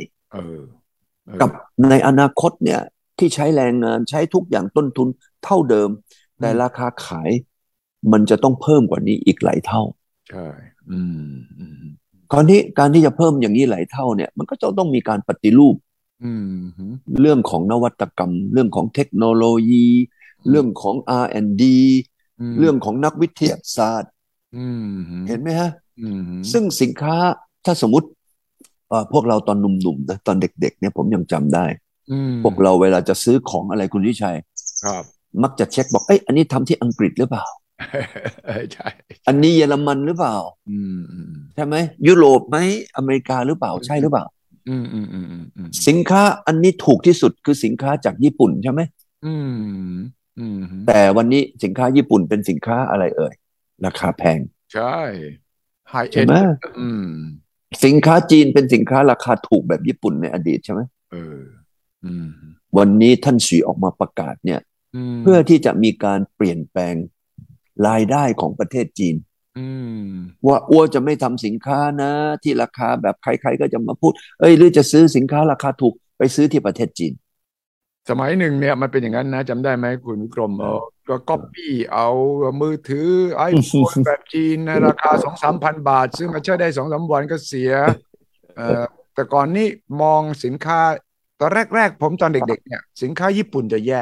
กับในอนาคตเนี่ยที่ใช้แรงงานใช้ทุกอย่างต้นทุนเท่าเดิม แต่ราคาขายมันจะต้องเพิ่มกว่านี้อีกหลายเท่าใช่คราวนี้การที่จะเพิ่มอย่างนี้หลายเท่าเนี่ย มันก็จะต้องมีการปฏิรูปเรื่องของนวัตกรรม เรื่องของเทคโนโลยี เรื่องของ R&D เรื่องของนักวิทยาศาสตร์เห็นไหมฮะซึ่งสินค้าถ้าสมมติ พวกเราตอนหนุ่มๆนะตอนเด็กๆเนี่ยผมยังจำได้พวกเราเวลาจะซื้อของอะไรคุณวิชัยครับ มักจะเช็คบอกเอ้ยอันนี้ทำที่อังกฤษหรือเปล่าใช่อันนี้เยอรมันหรือเปล่าใช่ไหมยุโรปไหมอเมริกาหรือเปล่าใช่หรือเปล่าสินค้าอันนี้ถูกที่สุดคือสินค้าจากญี่ปุ่นใช่ไหมแต่วันนี้สินค้าญี่ปุ่นเป็นสินค้าอะไรเอ่ย ราคาแพง ใช่ไฮเอ็น สินค้าจีนเป็นสินค้าราคาถูกแบบญี่ปุ่นในอดีตใช่ไหมเออวันนี้ท่านสีออกมาประกาศเนี่ยเพื่อที่จะมีการเปลี่ยนแปลงรายได้ของประเทศจีนว่าอ้วจะไม่ทำสินค้านะ ที่ราคาแบบใคร ๆ ก็จะมาพูด เอ้ยหรือจะซื้อสินค้าราคาถูกไปซื้อที่ประเทศจีน สมัยหนึ่งเนี่ยมันเป็นอย่างนั้นนะจำได้ไหมคุณกรมเออก็ก๊อปปี้เอามือถือไอโฟนแบบจีนในราคาสองสามพันบาท ซึ่งมาใช้ได้สองสามวันก็เสียเออแต่ก่อนนี้มองสินค้า ตอนแรก ๆ ผมตอนเด็ก ๆ เนี่ย สินค้าญี่ปุ่นจะแย่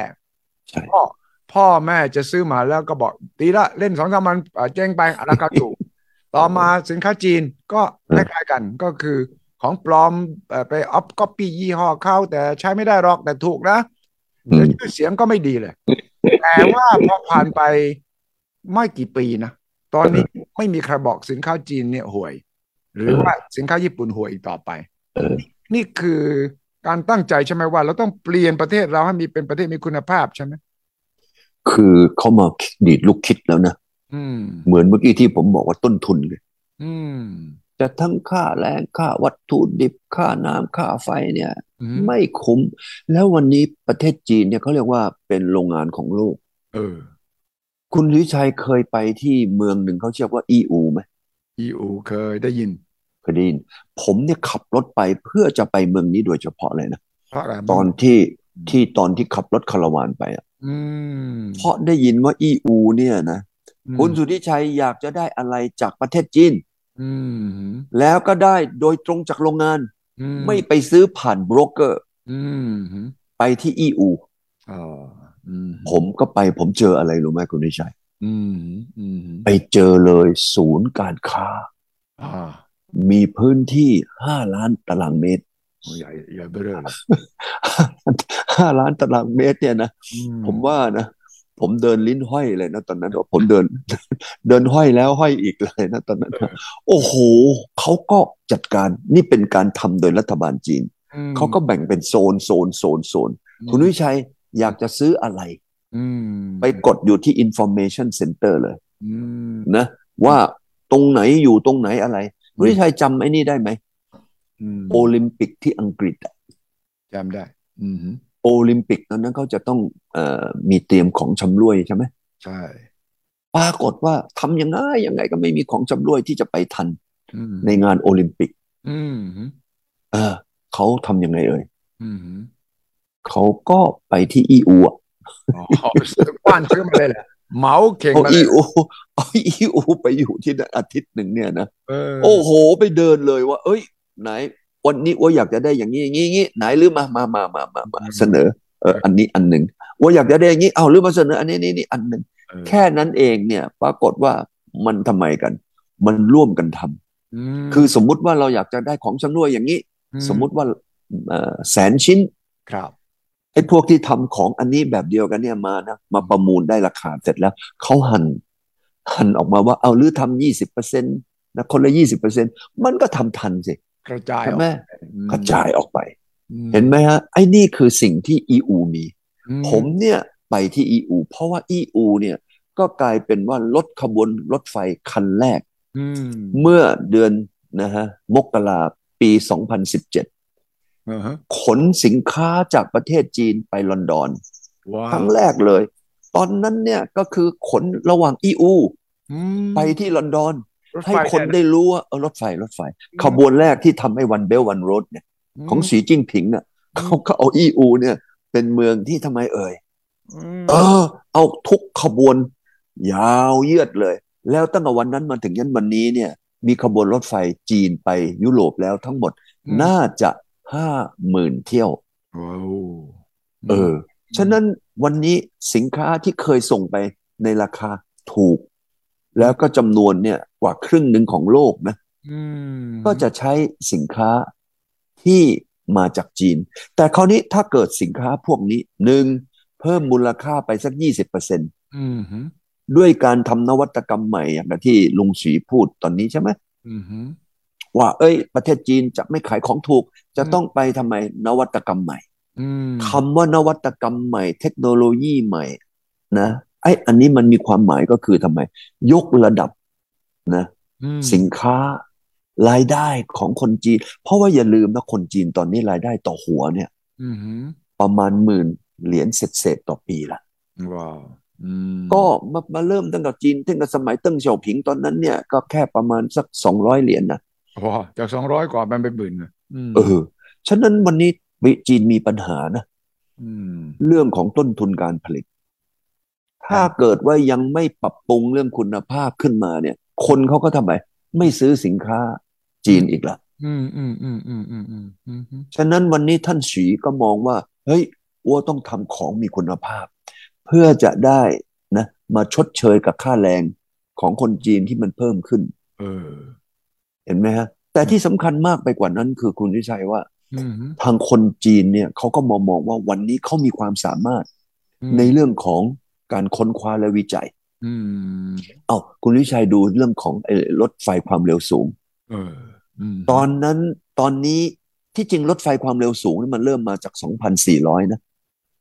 พ่อพ่อแม่จะซื้อมาแล้วก็บอกตีละเล่นสองสามวันเจ๊งไปราคาถูกต่อมาสินค้าจีนก็คล้ายๆกันก็คือของปลอมไปออฟก๊อปปี้ยี่ห้อเขา แต่ใช้ไม่ได้หรอกแต่ถูกนะ แต่ชื่อเสียงก็ไม่ดีเลย แต่ว่าพอผ่านไปไม่กี่ปีนะ ตอนนี้ไม่มีใครบอกสินค้าจีนเนี่ยห่วย หรือว่าสินค้าญี่ปุ่นห่วยอีกต่อไป นี่คือการตั้งใจใช่ไหมว่า เราต้องเปลี่ยนประเทศเราให้มีเป็นประเทศมีคุณภาพใช่ไหมคือเขามาดีดลูกคิดแล้วนะเหมือนเมื่อกี้ที่ผมบอกว่าต้นทุนเลย จะทั้งค่าแรงค่าวัตถุดิบค่าน้ำค่าไฟเนี่ย ไม่คุ้ม แล้ววันนี้ประเทศจีนเนี่ยเขาเรียกว่าเป็นโรงงานของโลก เออ คุณวิชัยเคยไปที่เมืองหนึ่งเขาเรียกว่าอีอูไหมอีอูเคยได้ยินเคยได้ยิน ผมเนี่ยขับรถไปเพื่อจะไปเมืองนี้โดยเฉพาะเลยนะตอนที่ที่ตอนที่ขับรถคาราวานไปอะเพราะได้ยินว่าอีอู เนี่ยนะคุณสุทธิชัยอยากจะได้อะไรจากประเทศจีน แล้วก็ได้โดยตรงจากโรงงาน ไม่ไปซื้อผ่านโบรกเกอร์ไปที่อีอูผมก็ไปผมเจออะไรรู้ไหมคุณนิชัยไปเจอเลยศูนย์การค้ามีพื้นที่ห้าล้านตารางเมตรใหญ่ใหญ่เบ้อห้าล้านตารางเมตรเนี่ยนะ ผมว่านะ ผมเดินลิ้นห้อยเลยนะตอนนั้นผมเดิน เดินห้อยแล้วห้อยอีกเลยนะตอนนั้น โอ้โหเขาก็จัดการนี่เป็นการทำโดยรัฐบาลจีนเขาก็แบ่งเป็นโซนโซนโซนโซน คุณวิชัยอยากจะซื้ออะไรไปกดอยู่ที่ information center เลยนะว่าตรงไหนอยู่ตรงไหนอะไรคุณวิชัยจำไอ้นี่ได้ไหมโอลิมปิกที่อังกฤษจำได้ โอลิมปิกนั้นเขาจะต้องเอ่อมีเตรียมของชำร่วยใช่ไหมใช่ปรากฏว่าทำยังไงยังไงก็ไม่มีของชำร่วยที่จะไปทันในงานโอลิมปิกเออเขาทำยังไงเอ่ยเขาก็ไปที่อีอูอะกว้านซื้อมาเลยแหละเหมาเข่งมาอีอูเอาอีอูไปอยู่ที่อาทิตย์หนึ่งเนี่ยนะโอ้โห ไปเดินเลยว่า เอ้ย ไหน วันนี้ว่าอยากจะได้อย่างนี้อย่างนี้ไหนหรือมามามามามามาเสนอเอออันนี้อันหนึ่งว่าอยากจะได้อย่างนี้เอาหรือมาเสนอ อันนี้นี่นี่อันหนึ่งแค่นั้นเองเนี่ย ปรากฏว่ามันทำไมกัน มันร่วมกันทำคือสมมุติว่าเราอยากจะได้ของชำร่วยอย่างนี้ สมมุติว่าแสนชิ้นครับไอ้พวกที่ทำของอันนี้แบบเดียวกันเนี่ยมานะมาประมูลได้ราคาเสร็จแล้วเขาหันหันออกมาว่าเอาหรือทำยี่สิบเปอร์เซ็นต์นะคนละยี่สิบเปอร์เซ็นมันก็ทำทันสิ กระจายใช่ไหมกระจายออกไป เห็นไหมฮะไอ้นี่คือสิ่งที่อีอูมี ผมเนี่ยไปที่อีอูเพราะว่าอีอูเนี่ยก็กลายเป็นว่ารถขบวนรถไฟคันแรกเมื่อเดือนนะฮะมกราปี 2017ขนสินค้าจากประเทศจีนไปลอนดอนครั้งแรกเลย ตอนนั้นเนี่ยก็คือขนระหว่างอีอูไปที่ลอนดอน ให้คนได้รู้ว่าเออรถไฟรถไฟ ขบวนแรกที่ทำให้วันเบลวันโรดเนี่ย ของสีจิ้งผิงเนี่ยเขาก็เอาอีอูเนี่ย เป็นเมืองที่ทำไมเอ่ยเออ เอาทุกขบวน ยาวเยือดเลย แล้วตั้งแต่วันนั้นมาถึงยันวันนี้เนี่ย มีขบวนรถไฟจีนไปยุโรปแล้วทั้งหมดน่าจะห้าหมื่นเที่ยวเออ ฉะนั้นวันนี้สินค้าที่เคยส่งไปในราคาถูก แล้วก็จำนวนเนี่ยกว่าครึ่งหนึ่งของโลกนะก็จะใช้สินค้าที่มาจากจีน แต่คราวนี้ถ้าเกิดสินค้าพวกนี้หนึ่งเพิ่มมูลค่าไปสักยี่สิบเปอร์เซ็นต์ด้วยการทำนวัตกรรมใหม่อย่างที่ลุงศรีพูดตอนนี้ใช่ไหมว่า เอ้ย ประเทศจีนจะไม่ขายของถูก จะต้องไปทำไมนวัตกรรมใหม่คำว่านวัตกรรมใหม่ เทคโนโลยีใหม่ นะ ไอ้อันนี้มันมีความหมายก็คือทำไม ยกระดับนะสินค้ารายได้ของคนจีน เพราะว่าอย่าลืมนะคนจีนตอนนี้รายได้ต่อหัวเนี่ยประมาณหมื่นเหรียญเศษต่อปีละว้าวก็มามาเริ่มตั้งแต่จีนตั้งแต่สมัยเติ้งเฉียวผิงตอนนั้นเนี่ยก็แค่ประมาณสักสองร้อยเหรียญนะว้าจากสองร้อยกว่ามันเป็นหมื่นเออฉะนั้นวันนี้จีนมีปัญหานะเรื่องของต้นทุนการผลิต ถ้าเกิดว่ายังไม่ปรับปรุงเรื่องคุณภาพขึ้นมาเนี่ย คนเขาก็ทำไมไม่ซื้อสินค้าจีนอีกละอืมอืมอืมอืมอืมอืมอืมฉะนั้นวันนี้ท่านฉีก็มองว่า เฮ้ยอัวต้องทำของมีคุณภาพ เพื่อจะได้นะมาชดเชยกับค่าแรงของคนจีนที่มันเพิ่มขึ้น เออ เห็นไหมฮะ แต่ที่สำคัญมากไปกว่านั้นคือคุณวิชัยว่าทางคนจีนเนี่ยเขาก็มองมองว่าวันนี้เขามีความสามารถในเรื่องของ การค้นคว้าและวิจัยเอาคุณวิชัยดูเรื่องของรถไฟความเร็วสูงตอนนั้นตอนนี้ที่จริงรถไฟความเร็วสูงนี่มันเริ่มมาจาก 2,400 นะ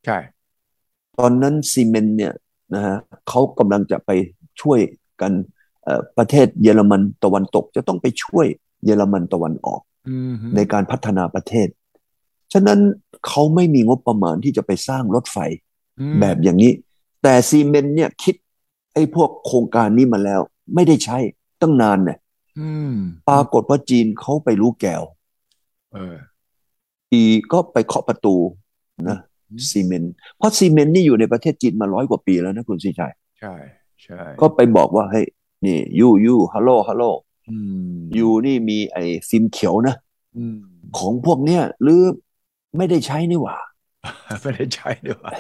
ใช่ ตอนนั้นซีเมนเนี่ยนะฮะเขากำลังจะไปช่วยกันประเทศเยอรมันตะวันตก จะต้องไปช่วยเยอรมันตะวันออกในการพัฒนาประเทศ ฉะนั้นเขาไม่มีงบประมาณที่จะไปสร้างรถไฟแบบอย่างนี้ แต่ซีเมนเนี่ยคิดไอ้พวกโครงการนี้มาแล้ว ไม่ได้ใช้ตั้งนานเนี่ยปรากฏว่าจีนเขาไปรู้แก้วเอออีก็ไปเคาะประตูนะซีเมนส์เพราะซีเมนส์นี่อยู่ในประเทศจีนมาร้อยกว่าปีแล้วนะคุณสุทธิชัยใช่ใช่ก็ไปบอกว่าเฮ้ยนี่ you you ฮัลโหลฮัลโหล you นี่มีไอ้พิมพ์เขียวนะของพวกเนี้ยหรือไม่ได้ใช้นี่หว่า ไม่ได้ใช้นี่หว่า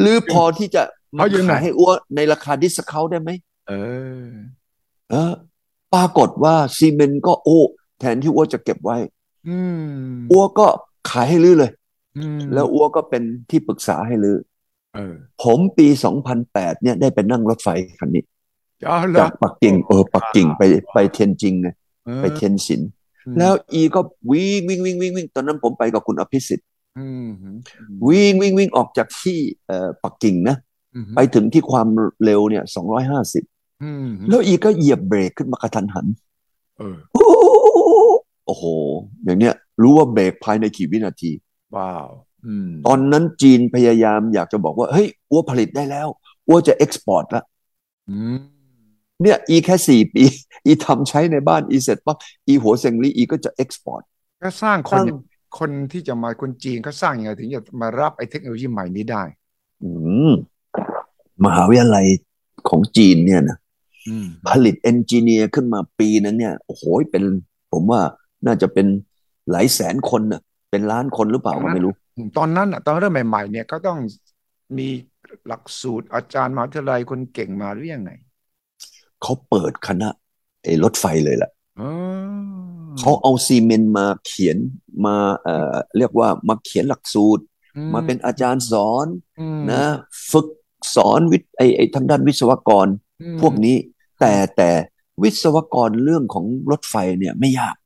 หรือพอที่จะมาขายให้อ้วในราคา discount ได้ไหมเออ เออ ปรากฏว่าซีเมนต์ก็โอ้แทนที่อ้วจะเก็บไว้อ้วก็ขายให้ลือเลยแล้วอ้วก็เป็นที่ปรึกษาให้ลือผมปีสองพันแปดเนี่ยได้ไปนั่งรถไฟคันนี้จากปักกิ่งเออปักกิ่งไปไปเทียนจิงไงไปเทียนสิน แล้วอีก็วิ่งวิ่งวิ่งวิ่งวิ่งตอนนั้นผมไปกับคุณอภิสิทธิ์ วิ่งวิ่งวิ่งออกจากที่เอ่อปักกิ่งนะไปถึงที่ความเร็วเนี่ยสองร้อยห้าสิบแล้วอีก็เหยียบเบรกขึ้นมากระทันหันโอ้โห อย่างเนี้ย รู้ว่าเบรกภายในกี่วินาที ว้าวตอนนั้นจีนพยายามอยากจะบอกว่า เฮ้ยอ้วผลิตได้แล้วอ้วจะ export ละเนี่ย อีแค่สี่ปี อีทำใช้ในบ้าน อีเสร็จปั๊บอีหัวเซงลี่อีก็จะ exportก็สร้างคน คนที่จะมาคนจีนเขาสร้างยังไงถึงจะมารับไอ้เทคโนโลยีใหม่นี้ได้ อืมมหาวิทยาลัยของจีนเนี่ยนะผลิตเอนจิเนียร์ขึ้นมาปีนั้นเนี่ยโอ้โหเป็น ผมว่าน่าจะเป็นหลายแสนคนน่ะเป็นล้านคนหรือเปล่าก็ไม่รู้ ตอนนั้นอะตอนเริ่มใหม่ ๆ เนี่ยก็ต้องมีหลักสูตรอาจารย์มหาวิทยาลัยคนเก่งมาหรือยังไงเขาเปิดคณะไอ้รถไฟเลยล่ะ เขาเอาซีเมนต์มาเขียนมาเอ่อเรียกว่ามาเขียนหลักสูตร มาเป็นอาจารย์สอนนะ ฝึกสอนวิทย์ไอไอทางด้านวิศวกรพวกนี้ แต่แต่วิศวกรเรื่องของรถไฟเนี่ยไม่ยาก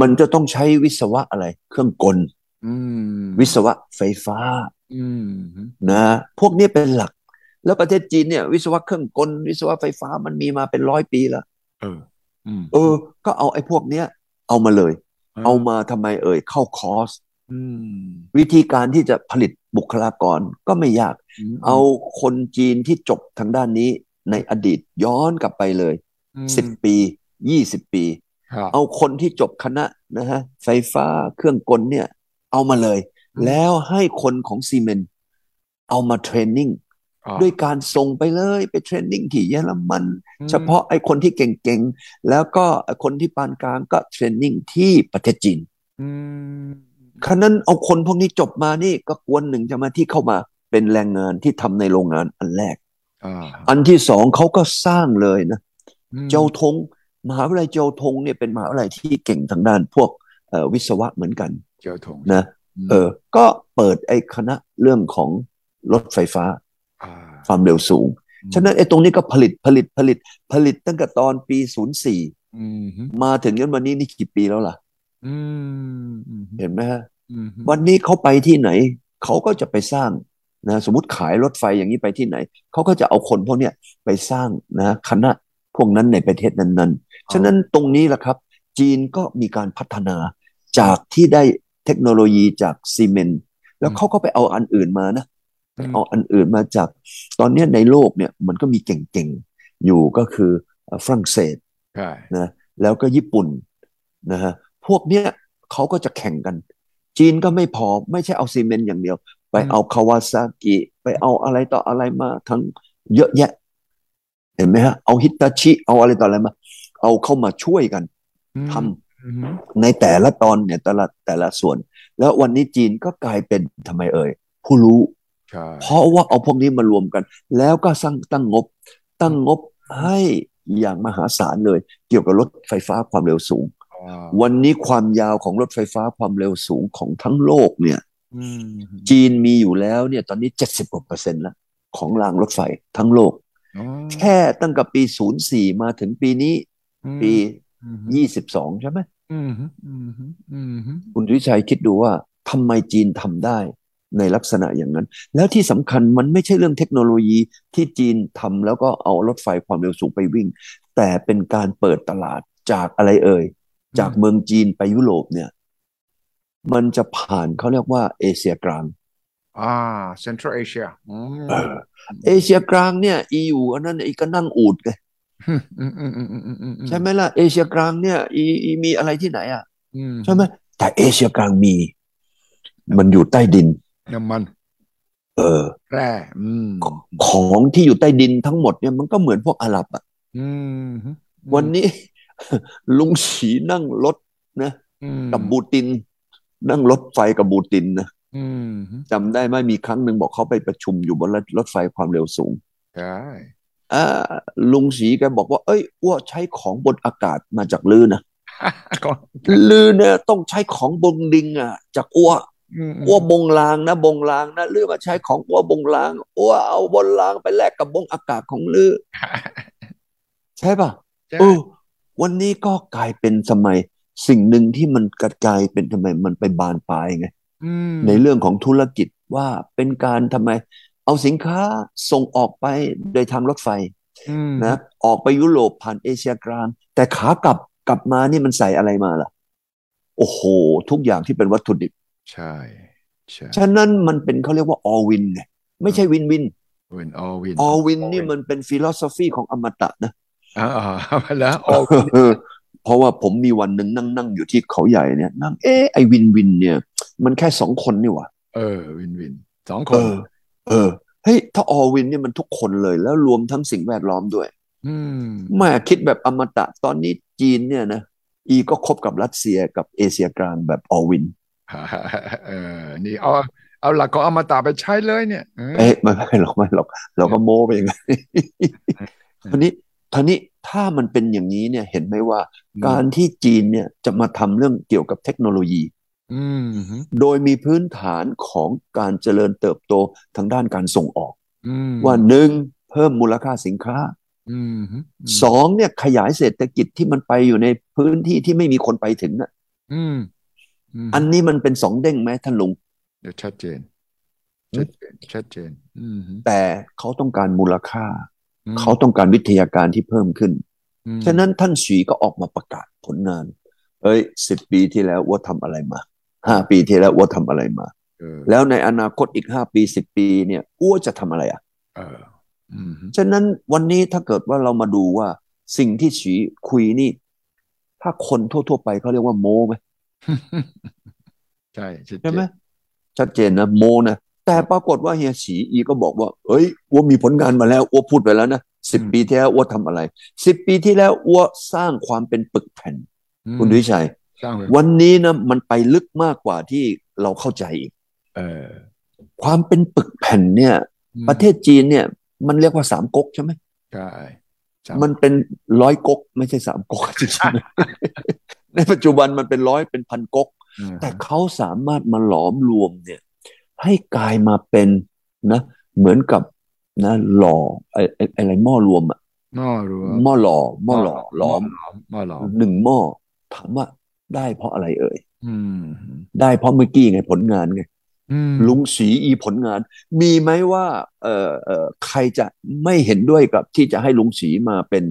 มันจะต้องใช้วิศวะอะไร เครื่องกลวิศวะไฟฟ้านะพวกนี้เป็นหลัก แล้วประเทศจีนเนี่ย วิศวะเครื่องกล วิศวะไฟฟ้ามันมีมาเป็นร้อยปีแล้ว เออเออ ก็เอาไอ้พวกเนี้ย เอามาเลย เอามาทำไมเอ่ยเข้าคอร์สวิธีการที่จะผลิตบุคลากรก็ไม่ยาก เอาคนจีนที่จบทางด้านนี้ในอดีตย้อนกลับไปเลยสิบปียี่สิบปี เอาคนที่จบคณะนะฮะไฟฟ้าเครื่องกลเนี่ย เอามาเลย แล้วให้คนของซีเมนต์เอามาเทรนนิ่ง ด้วยการส่งไปเลยไปเทรนนิ่งที่เยอรมัน เฉพาะไอ้คนที่เก่งๆ แล้วก็คนที่ปานกลางก็เทรนนิ่งที่ประเทศจีนขณะนั้นเอาคนพวกนี้จบมานี่ก็กวนหนึ่งจะมาที่เข้ามาเป็นแรงงานที่ทำในโรงงานอันแรกอันที่สองเขาก็สร้างเลยนะ เจ้าทง มหาวิทยาลัยเจ้าทงเนี่ยเป็นมหาวิทยาลัยที่เก่งทางด้านพวกวิศวะเหมือนกัน เจ้าทงนะเออ ก็เปิดไอ้คณะเรื่องของรถไฟฟ้า ความเร็วสูง ฉะนั้นไอ้ตรงนี้ก็ผลิตผลิตผลิตผลิตตั้งแต่ตอนปีศูนย์สี่มาถึงยันวันนี้นี่กี่ปีแล้วล่ะเห็นไหมฮะวันนี้เขาไปที่ไหน เขาก็จะไปสร้างนะสมมติขายรถไฟอย่างนี้ไปที่ไหน เขาก็จะเอาคนพวกเนี้ยไปสร้างนะคณะพวกนั้นในประเทศนั้นๆ ฉะนั้นตรงนี้แหละครับ จีนก็มีการพัฒนาจากที่ได้เทคโนโลยีจากซีเมนต์แล้วเขาก็ไปเอาอันอื่นมานะ เอาอันอื่นมาจากตอนนี้ในโลกเนี่ยมันก็มีเก่งๆ อยู่ก็คือฝรั่งเศสนะแล้วก็ญี่ปุ่นนะฮะพวกเนี้ยเขาก็จะแข่งกัน จีนก็ไม่พอไม่ใช่เอาซีเมนต์อย่างเดียว ไปเอาคาวาซากิไปเอาอะไรต่ออะไรมาทั้งเยอะแยะ เห็นไหมฮะเอาฮิตาชิเอาอะไรต่ออะไรมา เอาเข้ามาช่วยกันทำในแต่ละตอนเนี่ยแต่ละแต่ละส่วน แล้ววันนี้จีนก็กลายเป็นทำไมเอ่ยผู้รู้ เพราะว่าเอาพวกนี้มารวมกัน แล้วก็สร้างตั้งงบ ตั้งงบให้อย่างมหาศาลเลย เกี่ยวกับรถไฟฟ้าความเร็วสูง วันนี้ความยาวของรถไฟฟ้าความเร็วสูงของทั้งโลกเนี่ยจีนมีอยู่แล้วเนี่ยตอนนี้เจ็ดสิบกว่าเปอร์เซ็นต์แล้วของรางรถไฟทั้งโลก แค่ตั้งแต่ปีศูนย์สี่มาถึงปีนี้ ปียี่สิบสองใช่ไหมคุณวิชัยคิดดูว่าทำไมจีนทำได้ ในลักษณะอย่างนั้น แล้วที่สำคัญมันไม่ใช่เรื่องเทคโนโลยีที่จีนทำแล้วก็เอารถไฟความเร็วสูงไปวิ่ง แต่เป็นการเปิดตลาดจากอะไรเอ่ย จากเมืองจีนไปยุโรปเนี่ย มันจะผ่านเขาเรียกว่าเอเชียกลางอ่าเซ็นทรัลเอเชียเอเชียกลางเนี่ยอีอยู่อันนั้นอีก็นั่งอูดไงใช่ไหมล่ะเอเชียกลางเนี่ยอีมีอะไรที่ไหนอะใช่ไหมแต่เอเชียกลางมี มันอยู่ใต้ดิน น้ำมัน เออแร่ของที่อยู่ใต้ดินทั้งหมดเนี่ยมันก็เหมือนพวกอาหรับอะวันนี้ลุงฉีนั่งรถนะกับบูติน นั่งรถไฟกับบูตินนะจำได้ไหมมีครั้งหนึ่งบอกเขาไปประชุมอยู่บนรถไฟความเร็วสูงใช่อ่าลุงสีแกบอกว่า เอ้ยอ้วใช้ของบนอากาศมาจากลือนะลือเนี่ยต้องใช้ของบนดิงอะ จากอ้ว อ้วบงลางนะบงลางนะลือมาใช้ของอ้วบงลางอ้วเอาบนลางไปแลกกับบงอากาศของลือใช่ป่ะเออวันนี้ก็กลายเป็นสมัย สิ่งหนึ่งที่มันกระจายเป็นทำไมมันไปบานปลายไงในเรื่องของธุรกิจว่าเป็นการทำไม เอาสินค้าส่งออกไปโดยทางรถไฟนะออกไปยุโรปผ่านเอเชียกลาง แต่ขากลับกลับมานี่มันใส่อะไรมาล่ะ โอ้โห ทุกอย่างที่เป็นวัตถุดิบ ใช่ใช่ฉะนั้นมันเป็นเขาเรียกว่า all win ไงไม่ใช่ win win win all win all win นี่มันเป็น philosophy ของอมตะนะอ่าแล้ว all win เพราะว่าผมมีวันหนึ่งนั่งนั่งอยู่ที่เขาใหญ่เนี่ยนั่งเออไอ้ win win เนี่ย มันแค่สองคนนี่หว่าเออ win win สองคน เออเฮ้ยถ้า all win เนี่ยมันทุกคนเลยแล้วรวมทั้งสิ่งแวดล้อมด้วยอืมแนวคิดแบบอมตะตอนนี้จีนเนี่ยนะอีก็คบกับรัสเซียกับเอเชียกลางแบบ all win เออนี่ เอาเอาหลักของอมตะไปใช้เลยเนี่ยเอ๊ะไม่ไม่หรอกไม่หรอกเราก็โม้ไปอย่างนี้ทีนี้ทีนี้ถ้ามันเป็นอย่างนี้เนี่ยเห็นไหมว่า การที่จีนเนี่ยจะมาทำเรื่องเกี่ยวกับเทคโนโลยีโดยมีพื้นฐานของการเจริญเติบโตทางด้านการส่งออกว่าหนึ่งเพิ่มมูลค่าสินค้าสองเนี่ยขยายเศรษฐกิจที่มันไปอยู่ในพื้นที่ที่ไม่มีคนไปถึงอะ อันนี้มันเป็นสองเด้งไหมท่านลุงเดี๋ยวชัดเจน ชัดเจนชัดเจนแต่เขาต้องการมูลค่า เขาต้องการวิทยาการที่เพิ่มขึ้น ฉะนั้นท่านสีก็ออกมาประกาศผลงาน เอ้ยสิบปีที่แล้วว่าทำอะไรมาห้าปีที่แล้วว่าทำอะไรมาแล้วในอนาคตอีกห้าปีสิบปีเนี่ยอ้วจะทำอะไรอะฉะนั้นวันนี้ถ้าเกิดว่าเรามาดูว่าสิ่งที่ฉีคุยนี่ ถ้าคนทั่ว ๆ ไปเขาเรียกว่าโมไหม ใช่ใช่ไหมชัดเจนนะโมนะแต่ปรากฏว่าเฮียฉีอีก็บอกว่า เอ้ยอ้วมีผลงานมาแล้วอ้วพูดไปแล้วนะสิบปีที่แล้วอ้วทำอะไรสิบปีที่แล้วอ้วสร้างความเป็นปึกแผ่น คุณวิชัย วันนี้นะมันไปลึกมากกว่าที่เราเข้าใจอีกความเป็นปึกแผ่นเนี่ย ประเทศจีนเนี่ย มันเรียกว่าสามก๊กใช่ไหมใช่มันเป็นร้อยก๊กไม่ใช่สามก๊กจริงๆ ในปัจจุบันมันเป็นร้อยเป็นพันก๊กแต่เขาสามารถมาหลอมรวมเนี่ย ให้กลายมาเป็นนะ เหมือนกับนะหล่อไอ้อะไรหม้อรวมอะหม้อรวมหม้อหล่อหม้อหล่อหลอมหม้อหลอมหนึ่งหม้อถามว่าได้เพราะอะไรเอ่ยได้เพราะเมื่อกี้ไงผลงานไงลุงสีอีผลงาน มีไหมว่า เอ่อเอ่อใครจะไม่เห็นด้วยกับที่จะให้ลุงสีมาเป็น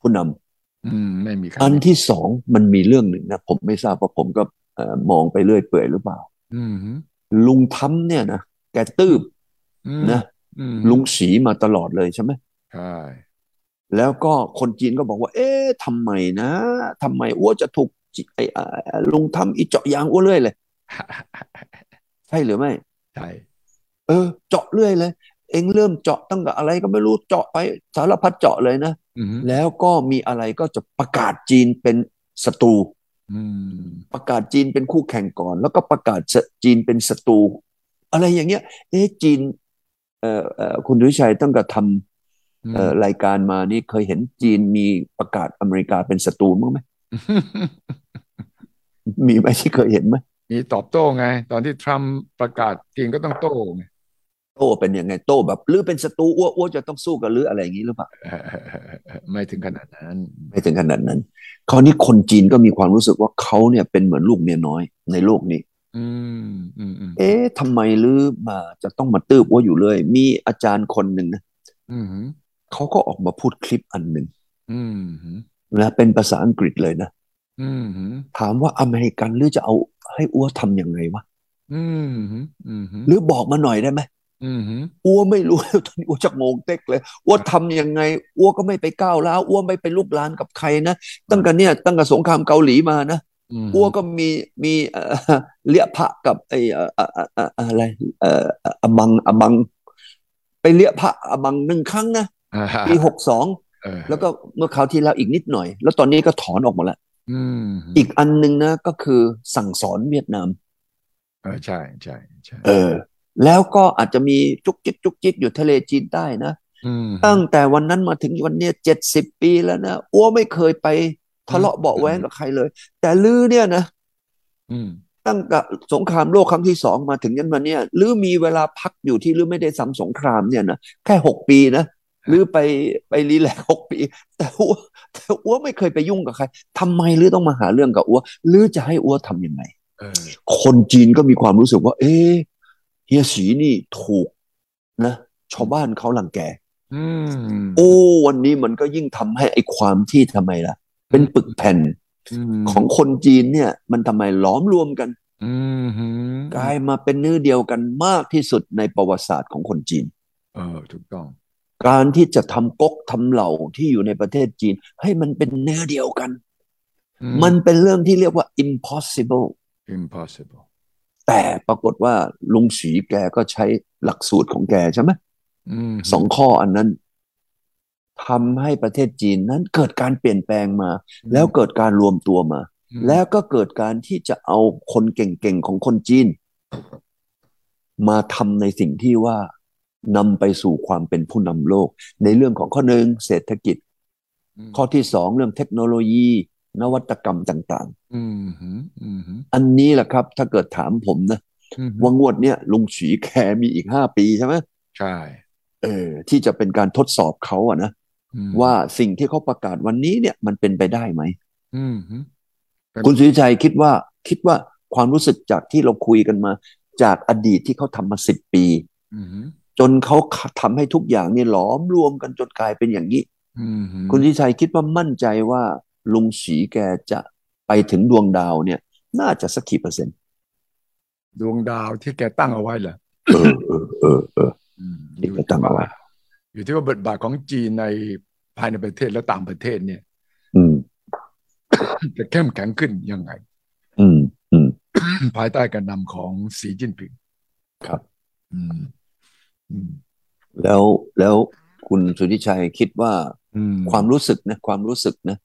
ผู้นำ อืมไม่มีอันที่สองมันมีเรื่องหนึ่งนะผมไม่ทราบเพราะผมก็มองไปเรื่อยเปื่อยหรือเปล่าลุงทำเนี่ยนะแกตืบนะลุงสีมาตลอดเลยใช่ไหมใช่แล้วก็คนจีนก็บอกว่า เอ๊ะทำไมนะทำไมอ้วจะถูกไอ้ลุงทำอีเจาะยางอ้วเรื่อยเลยใช่หรือไม่ใช่เออ เจาะเรื่อยเลย เองเริ่มเจาะตั้งแต่อะไรก็ไม่รู้เจาะไปสารพัดเจาะเลยนะ แล้วก็มีอะไรก็จะประกาศจีนเป็นศัตรูประกาศจีนเป็นคู่แข่งก่อน แล้วก็ประกาศจีนเป็นศัตรูอะไรอย่างเงี้ย เอ๊ะจีนเอ่อเอ่อคุณดุชัยตั้งแต่ทำเอ่อรายการมานี่เคยเห็นจีนมีประกาศอเมริกาเป็นศัตรูมั้งไหมมีไหมที่เคยเห็นไหมมีตอบโต้ไง ตอนที่ทรัมป์ประกาศจีนก็ต้องโต้ไง โต้เป็นยังไงโต้แบบหรือเป็นศัตรูอ้วอ้วจะต้องสู้กันหรืออะไรอย่างนี้หรือเปล่าไม่ถึงขนาดนั้น ไม่ถึงขนาดนั้นคราวนี้คนจีนก็มีความรู้สึกว่าเขาเนี่ยเป็นเหมือนลูกเมียน้อยในโลกนี้อืมอืมเอ๊ะทำไมหรือมาจะต้องมาตืบว่าอยู่เลย มีอาจารย์คนหนึ่งนะเขาก็ออกมาพูดคลิปอันหนึ่งนะเป็นภาษาอังกฤษเลยนะถามว่าอเมริกันหรือจะเอาให้อ้วทำยังไงวะหรือบอกมาหน่อยได้ไหม อ้วไม่รู้ตอนนี้อ้วจะงงเต็กเลยอ้วทำยังไงอ้วก็ไม่ไปก้าวแล้วอ้วไม่ไปลุกลานกับใครนะตั้งแต่เนี่ยตั้งแต่สงครามเกาหลีมานะอ้วก็มีมีเลี้ยพระกับไอ้อะไรเอ่ออบังอบัง ไปเลี้ยพระอบังหนึ่งครั้งนะปีหกสองแล้วก็เมื่อคราวที่แล้วอีกนิดหน่อย แล้วตอนนี้ก็ถอนออกหมดแล้วอีกอันหนึ่งนะ ก็คือสั่งสอนเวียดนาม เออใช่ใช่ใช่เออ แล้วก็อาจจะมีจุกจิกจุกจิกอยู่ทะเลจีนใต้นะตั้งแต่วันนั้นมาถึงวันเนี้ยเจ็ดสิบปีแล้วนะอ้วไม่เคยไปทะเลาะเบาแว้งกับใครเลย แต่ลือเนี่ยนะตั้งแต่สงครามโลกครั้งที่สองมาถึงยันมาเนี่ยลือมีเวลาพักอยู่ที่ลือไม่ได้ซ้ำสงครามเนี่ยนะแค่หกปีนะหรือไปไปรีแลกหกปี แต่อ้วแต่อ้วไม่เคยไปยุ่งกับใครทำไมหรือต้องมาหาเรื่องกับอ้วหรือจะให้อ้วทํำยังไงคนจีนก็มีความรู้สึกว่า เอ๊เฮียสีนี่ถูกนะชาวบ้านเขาหลังแกโอ้ วันนี้มันก็ยิ่งทำให้ไอ้ความที่ทำไมล่ะ เป็นปึกแผ่นของคนจีนเนี่ย มันทำไมล้อมรวมกันกลายมาเป็นเนื้อเดียวกันมากที่สุดในประวัติศาสตร์ของคนจีน เออถูกต้อง การที่จะทำก๊กทำเหล่าที่อยู่ในประเทศจีน ให้มันเป็นเนื้อเดียวกัน มันเป็นเรื่องที่เรียกว่า impossible impossible แต่ปรากฏว่าลุงสีแกก็ใช้หลักสูตรของแกใช่ไหมสองข้ออันนั้นทำให้ประเทศจีนนั้นเกิดการเปลี่ยนแปลงมา แล้วเกิดการรวมตัวมา แล้วก็เกิดการที่จะเอาคนเก่งๆของคนจีน มาทำในสิ่งที่ว่านำไปสู่ความเป็นผู้นำโลก ในเรื่องของข้อหนึ่งเศรษฐกิจ ข้อที่สองเรื่องเทคโนโลยี นวัตกรรมต่างๆอันนี้แหละครับ ถ้าเกิดถามผมนะว่างวดเนี้ยลุงฉีแคมีอีกห้าปีใช่ไหมใช่เออที่จะเป็นการทดสอบเขาอะนะว่าสิ่งที่เขาประกาศวันนี้เนี่ยมันเป็นไปได้ไหมคุณสุริชัยคิดว่าคิดว่าความรู้สึกจากที่เราคุยกันมา จากอดีตที่เขาทำมาสิบปีจนเขาทำให้ทุกอย่างนี่หลอมรวมกันจนกลายเป็นอย่างนี้คุณทิชัยคิดว่ามั่นใจว่า ลุงสีแกจะไปไปถึงดวงดาวเนี่ย น่าจะสักกี่เปอร์เซ็นต์ดวงดาวที่แกตั้งเอาไว้เหรอเออเออเออเออที่แกตั้งเอาไว้อยู่ที่ว่าบทบาทของจีนในภายในประเทศและต่างประเทศเนี่ย อืมจะเข้มแข็งขึ้นยังไง อืม อืม ภายใต้การนำของสีจิ้นผิง ครับ อืมอืมแล้วแล้วคุณสุธิชัยคิดว่าความรู้สึกนะ ความรู้สึกนะ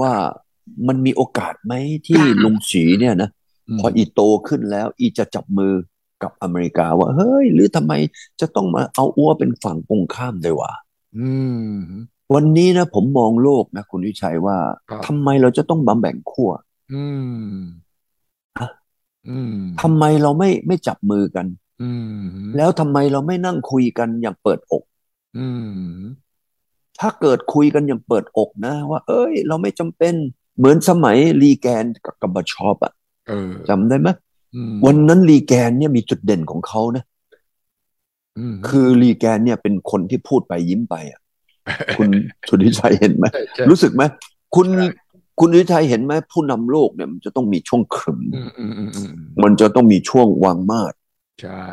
ว่ามันมีโอกาสไหมที่ลุงฉีเนี่ยนะพออีโตขึ้นแล้วอีจะจับมือกับอเมริกาว่า เฮ้ย หรือทำไมจะต้องมาเอาอ้วเป็นฝั่งตรงข้ามด้วยวะวันนี้นะผมมองโลกนะคุณวิชัยว่าทำไมเราจะต้องมาแบ่งขั้วทำไมเราไม่ไม่จับมือกันแล้วทำไมเราไม่นั่งคุยกันอย่างเปิดอก ถ้าเกิดคุยกันอย่างเปิดอกนะ ว่า เอ้ย เราไม่จำเป็นเหมือนสมัยรีแกนกับกับบชอปอะจำได้ไหมวันนั้นรีแกนเนี่ยมีจุดเด่นของเขานะคือรีแกนเนี่ยเป็นคนที่พูดไปยิ้มไปอะ คุณสุธิชัยเห็นไหมรู้สึกไหมคุณคุณสุธิชัยเห็นไหมผู้นำโลกเนี่ยมันจะต้องมีช่วงขรึมมันจะต้องมีช่วงวางมาดใช่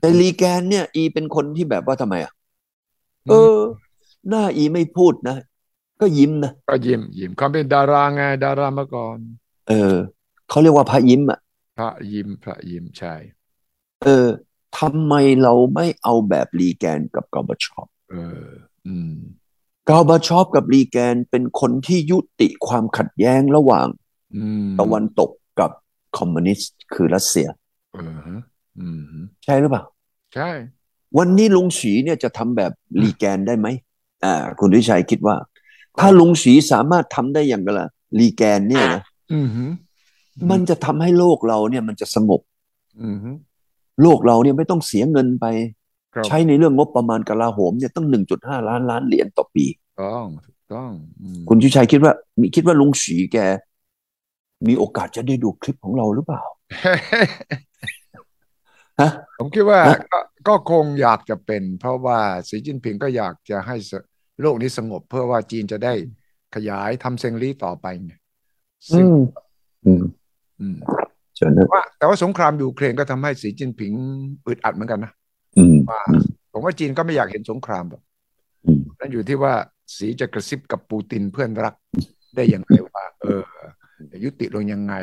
แต่รีแกนเนี่ย อีเป็นคนที่แบบว่าทำไมอะเออ หน้าอีไม่พูดนะ ก็ยิ้มนะก็ยิ้มยิ้มเขาเป็นดาราไงดารามาก่อน เออเขาเรียกว่าพระยิ้มอะพระยิ้มพระยิ้มใช่เออทำไมเราไม่เอาแบบรีแกนกับกอบชอปเออ อืมกอบชอปกับรีแกนเป็นคนที่ยุติความขัดแย้งระหว่างตะวันตกกับคอมมิวนิสต์คือรัสเซียเอออืมใช่หรือเปล่า ใช่ วันนี้ลุงฉีเนี่ยจะทำแบบรีแกนได้ไหม อ่าคุณวิชัยคิดว่า ถ้าลุงฉีสามารถทำได้อย่างไรล่ะรีแกนเนี่ยนะมันจะทำให้โลกเราเนี่ยมันจะสงบโลกเราเนี่ยไม่ต้องเสียเงินไป ใช้ในเรื่องงบประมาณกลาโหมเนี่ยตั้งหนึ่งจุดห้าล้านล้านเหรียญต่อปีต้องต้องคุณชุชัยคิดว่า มีคิดว่าลุงฉีแก มีโอกาสจะได้ดูคลิปของเราหรือเปล่าฮะผมคิดว่าก็ก็คงอยากจะเป็น เพราะว่าสีจิ้นผิงก็อยากจะให้ โลกนี้สงบเพื่อว่าจีนจะได้ขยายทำเซงลี่ต่อไปไงซึ่งเชิญว่าแต่ว่าสงครามยูเครนก็ทำให้สีจิ้นผิงอึดอัดเหมือนกันนะว่าผมว่าจีนก็ไม่อยากเห็นสงครามแบบนั่นอยู่ที่ว่าสีจะกระซิบกับปูตินเพื่อนรักได้อย่างไรว่า เออ ยุติลงยังไง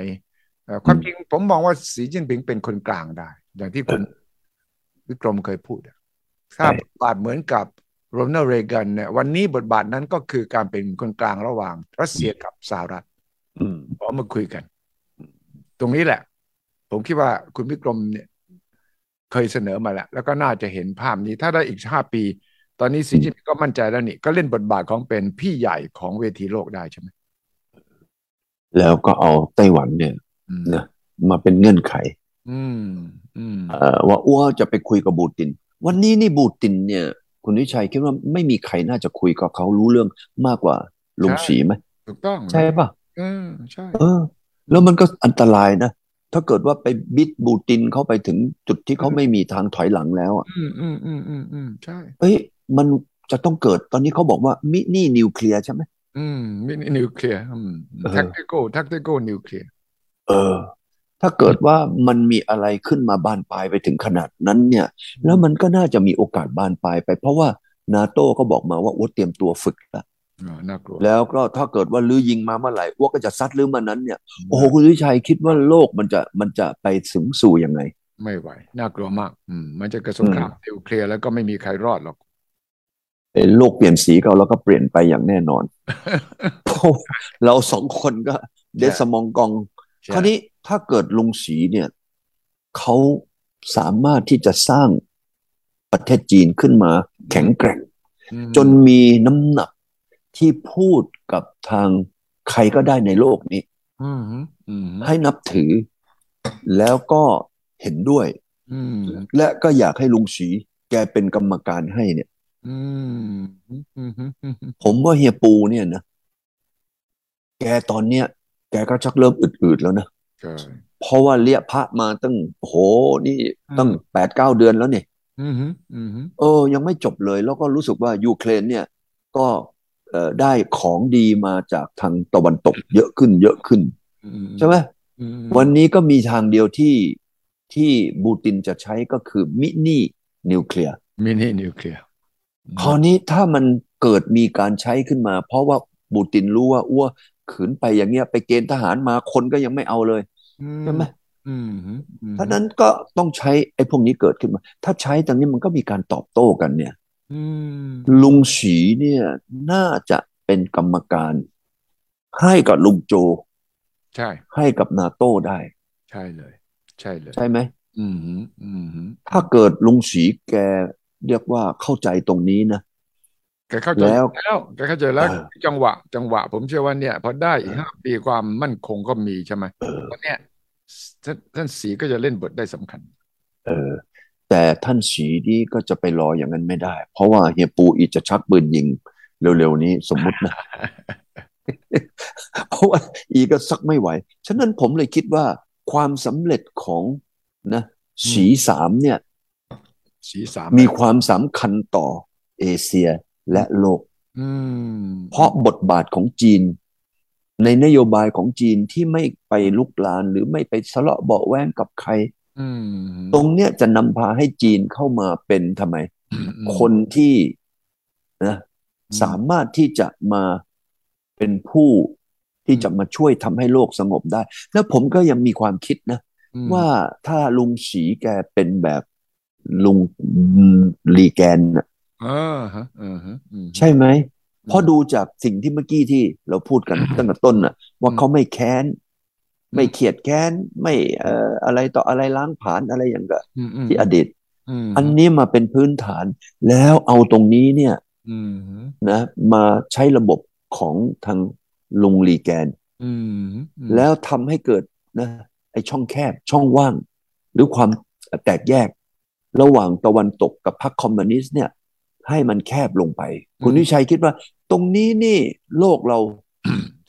ความจริงผมมองว่าสีจิ้นผิงเป็นคนกลางได้ อย่างที่คุณวิกรมเคยพูดถ้าบทบาทเหมือนกับ โรนัลเรแกนเนี่ยวันนี้บทบาทนั้นก็คือการเป็นคนกลางระหว่างรัสเซียกับสหรัฐพอมาคุยกัน ตรงนี้แหละ ผมคิดว่าคุณวิกรมเนี่ยเคยเสนอมาแล้ว แล้วก็น่าจะเห็นภาพนี้ ถ้าได้อีกห้าปี ตอนนี้สีจิ้นก็มั่นใจแล้วนี่ ก็เล่นบทบาทของเป็นพี่ใหญ่ของเวทีโลกได้ใช่ไหมแล้วก็เอาไต้หวันเนี่ยนะมาเป็นเงื่อนไขอืมอืมว่าอ้วจะไปคุยกับบูติน วันนี้นี่บูตินเนี่ย คุณวิชัยคิดว่าไม่มีใครน่าจะคุยกับเขารู้เรื่องมากกว่าลุงสีไหมถูกต้องใช่ปะเออใช่เออ แล้วมันก็อันตรายนะถ้าเกิดว่าไปบีบปูตินเข้าไปถึงจุดที่เขาไม่มีทางถอยหลังแล้วอะอืมอืมอืมอืมอืมใช่เอ้ยมันจะต้องเกิดตอนนี้เขาบอกว่า mini nuclear ใช่ไหมอืม mini nuclear อืม tactical tactical nuclear เออ ถ้าเกิดว่ามันมีอะไรขึ้นมาบานปลายไปถึงขนาดนั้นเนี่ย แล้วมันก็น่าจะมีโอกาสบานปลายไป เพราะว่านาโต้ก็บอกมาว่าว่าเตรียมตัวฝึกแล้วน่ากลัวแล้วก็ถ้าเกิดว่าลื้อยิงมาเมื่อไหร่อ้วกก็จะซัดลื้อมานั้นเนี่ย โอ้โหคุณวิชัยคิดว่าโลกมันจะมันจะไปถึงสู่ยังไง ไม่ไหว น่ากลัวมาก อืม มันจะกระสงครามนิวเคลียร์แล้วก็ไม่มีใครรอดหรอกโลกเปลี่ยนสีก็แล้วก็เปลี่ยนไปอย่างแน่นอนเราสองคนก็เดสมองกอง คราวนี้ถ้าเกิดลุงสีเนี่ยเขาสามารถที่จะสร้างประเทศจีนขึ้นมาแข็งแกร่ง จนมีน้ำหนักที่พูดกับทางใครก็ได้ในโลกนี้ให้นับถือ แล้วก็เห็นด้วยและก็อยากให้ลุงสีแกเป็นกรรมการให้เนี่ยผมว่าเฮียปูเนี่ยนะ แกตอนเนี้ย แกก็ชักเริ่มอืดๆแล้วนะเพราะว่าเลี้ยพระมาตั้งโหนี่ตั้งแปดเก้าเดือนแล้วเนี่ยเออ ยังไม่จบเลย แล้วก็รู้สึกว่ายูเครนเนี่ย ก็ได้ของดีมาจากทางตะวันตกเยอะขึ้นเยอะขึ้น ใช่ไหมวันนี้ก็มีทางเดียวที่ที่ปูตินจะใช้ก็คือ mini nuclear mini nuclear คราวนี้ถ้ามันเกิดมีการใช้ขึ้นมา เพราะว่าบูตินรู้ว่าอ้ว ขืนไปอย่างเงี้ยไปเกณฑ์ทหารมาคนก็ยังไม่เอาเลยใช่ไหมเพราะนั้นก็ต้องใช้ไอ้พวกนี้เกิดขึ้นมา ถ้าใช้ตรงนี้มันก็มีการตอบโต้กันเนี่ยลุงฉีเนี่ยน่าจะเป็นกรรมการ ให้กับลุงโจ ใช่ ให้กับนาโต้ได้ ใช่เลย ใช่เลย ใช่ไหมอืมอืมถ้าเกิดลุงฉีแกเรียกว่าเข้าใจตรงนี้นะ แกเข้าใจแล้วแกเข้าใจแล้วจังหวะ จังหวะ ผมเชื่อว่าเนี่ย พอได้อีกห้าปีความมั่นคงก็มีใช่ไหมเพราะเนี่ยท่านสีก็จะเล่นบทได้สำคัญ เออ แต่ท่านสีนี่ก็จะไปรออย่างนั้นไม่ได้ เพราะว่าเฮียปูอีจะชักปืนยิง เร็วๆนี้สมมุตินะเพราะว่าอีก็ซักไม่ไหว ฉะนั้นผมเลยคิดว่าความสำเร็จของนะสีสามเนี่ย สีสามมีความสำคัญต่อเอเชีย และโลกเพราะบทบาทของจีน ในนโยบายของจีนที่ไม่ไปลุกลานหรือไม่ไปทะเลาะเบาแวงกับใครตรงเนี้ยจะนำพาให้จีนเข้ามาเป็นทำไม คนที่นะสามารถที่จะมาเป็นผู้ที่จะมาช่วยทำให้โลกสงบได้ แล้วผมก็ยังมีความคิดนะ ว่าถ้าลุงฉีแกเป็นแบบลุงลีแกน ใช่ไหมเพราะดูจากสิ่งที่เมื่อกี้ที่เราพูดกันตั้งแต่ต้นน่ะ ว่าเขาไม่แค้น ไม่เขียดแค้น ไม่เอ่ออะไรต่ออะไรล้างผลาญอะไรอย่างเงี้ยที่อดีตอันนี้มาเป็นพื้นฐาน แล้วเอาตรงนี้เนี่ยนะ มาใช้ระบบของทางลุงลีแกนแล้วทำให้เกิดนะไอช่องแคบช่องว่าง หรือความแตกแยก ระหว่างตะวันตกกับพรรคคอมมิวนิสต์เนี่ย ให้มันแคบลงไป คุณวิชัยคิดว่า ตรงนี้นี่โลกเรา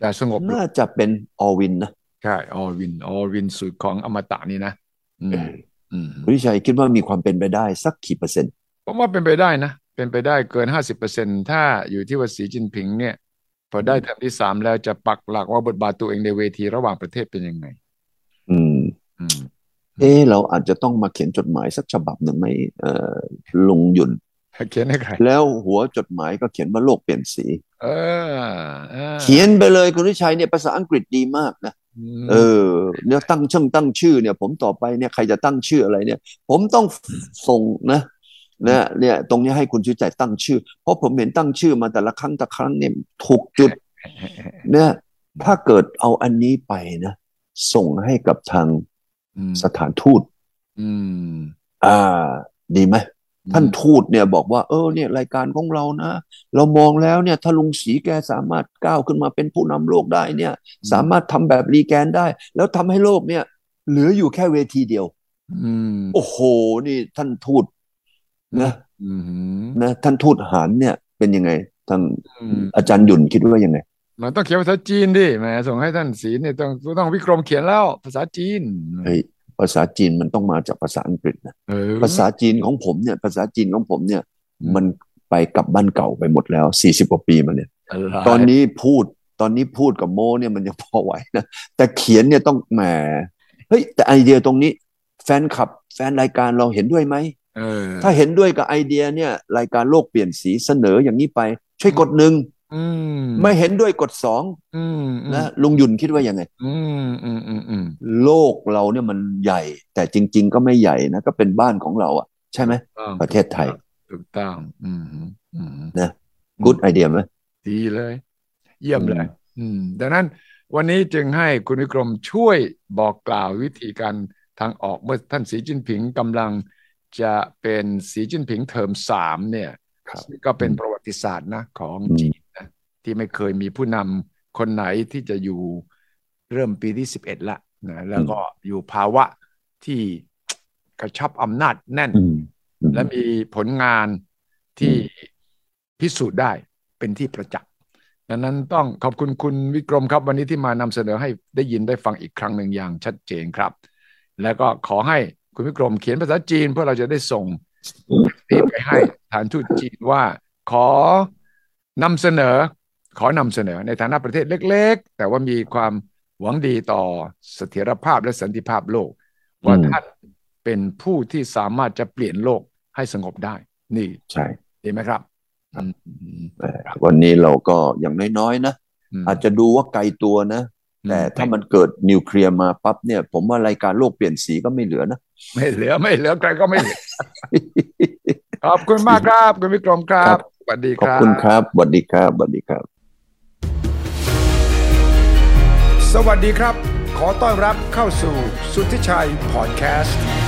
จะสงบน่าจะเป็นออวินนะใช่ออวินออวินสูตรของอมตะนี่นะคุณวิชัยคิดว่ามีความเป็นไปได้สักกี่เปอร์เซ็นต์ผมว่าเป็นไปได้นะ เป็นไปได้เกินห้าสิบเปอร์เซ็นถ้าอยู่ที่ว่าสีจินผิงเนี่ย พอได้เทอมที่สามแล้วจะปักหลักว่าบทบาทตัวเองในเวทีระหว่างประเทศเป็นยังไง อืมอืมเออเราอาจจะต้องมาเขียนจดหมายสักฉบับหนึ่งไหมเอ่อลุงหยุ่น เขียนให้ใคร แล้วหัวจดหมายก็เขียนว่าโลกเปลี่ยนสีเออเขียนไปเลยคุณวิชัยเนี่ยภาษาอังกฤษดีมากนะเออเนี่ยตั้งช่างตั้งชื่อเนี่ย ผมต่อไปเนี่ยใครจะตั้งชื่ออะไรเนี่ย ผมต้องส่งนะนะเนี่ยตรงนี้ให้คุณชื่อใจตั้งชื่อ เพราะผมเห็นตั้งชื่อมาแต่ละครั้งแต่ครั้งเนี่ยถูกจุดเนี่ยถ้าเกิดเอาอันนี้ไปนะส่งให้กับทางสถานทูตอ่า ดีไหม ท่านทูตเนี่ยบอกว่า เออเนี่ยรายการของเรานะ เรามองแล้วเนี่ยถ้าลุงสีแกสามารถก้าวขึ้นมาเป็นผู้นำโลกได้เนี่ย สามารถทำแบบรีแกนได้ แล้วทำให้โลกเนี่ย เหลืออยู่แค่เวทีเดียวโอ้โห นี่ท่านทูตนะนะท่านทูตหานเนี่ยเป็นยังไงทางอาจารย์หยุ่นคิดว่ายังไงมันต้องเขียนภาษาจีนดิแหมส่งให้ท่านสีเนี่ยต้องต้องวิกรมเขียนแล้วภาษาจีนเฮ้ย ภาษาจีนมันต้องมาจากภาษาอังกฤษนะภาษาจีนของผมเนี่ย ภาษาจีนของผมเนี่ย มันไปกับบ้านเก่าไปหมดแล้วสี่สิบกว่าปีมาเนี่ย ตอนนี้พูดตอนนี้พูดกับโมเนี่ยมันยังพอไหวนะแต่เขียนเนี่ยต้องแหมเฮ้ยแต่ไอเดียตรงนี้ แฟนคลับ แฟนรายการเราเห็นด้วยไหมถ้าเห็นด้วยกับไอเดียเนี่ย รายการโลกเปลี่ยนสีเสนออย่างนี้ไป ช่วยกดหนึ่ง ไม่เห็นด้วยกดสองนะลุงยุนคิดว่ายังไงโลกเราเนี่ยมันใหญ่ แต่จริง ๆ ก็ไม่ใหญ่นะก็เป็นบ้านของเราอะ ใช่ไหมประเทศไทยถูกต้องนะกู๊ดไอเดียไหมดีเลย เยี่ยมเลยดังนั้นวันนี้จึงให้คุณวิกรมช่วยบอกกล่าววิธีการทางออกเมื่อท่านสีจิ้นผิงกำลังจะเป็นสีจิ้นผิงเทอมสามเนี่ยก็เป็นประวัติศาสตร์นะของจีนนะ ที่ไม่เคยมีผู้นำคนไหนที่จะอยู่เริ่มปีที่สิบเอ็ดละนะแล้วก็อยู่ภาวะที่กระชับอำนาจแน่น และมีผลงานที่พิสูจน์ได้เป็นที่ประจักษ์ดังนั้นต้องขอบคุณคุณวิกรมครับ วันนี้ที่มานำเสนอให้ได้ยินได้ฟังอีกครั้งหนึ่งอย่างชัดเจนครับ แล้วก็ขอให้คุณวิกรมเขียนภาษาจีนเพื่อเราจะได้ส่งนี้ไปให้ฐานทูตจีนว่าขอนำเสนอ ขอนำเสนอในฐานะประเทศเล็ก ๆ แต่ว่ามีความหวังดีต่อเสถียรภาพและสันติภาพโลก ว่าท่านเป็นผู้ที่สามารถจะเปลี่ยนโลกให้สงบได้ นี่ใช่ดีไหมครับ วันนี้เราก็อย่างน้อยๆนะ อาจจะดูว่าไกลตัวนะ แต่ถ้ามันเกิดนิวเคลียร์มาปั๊บเนี่ย ผมว่ารายการโลกเปลี่ยนสีก็ไม่เหลือนะ ไม่เหลือไม่เหลือใครก็ไม่เหลือขอบคุณมากครับ คุณวิกรมครับสวัสดีครับ ขอบคุณครับสวัสดีครับสวัสดีครับ สวัสดีครับ ขอต้อนรับเข้าสู่สุทธิชัยพอดแคสต์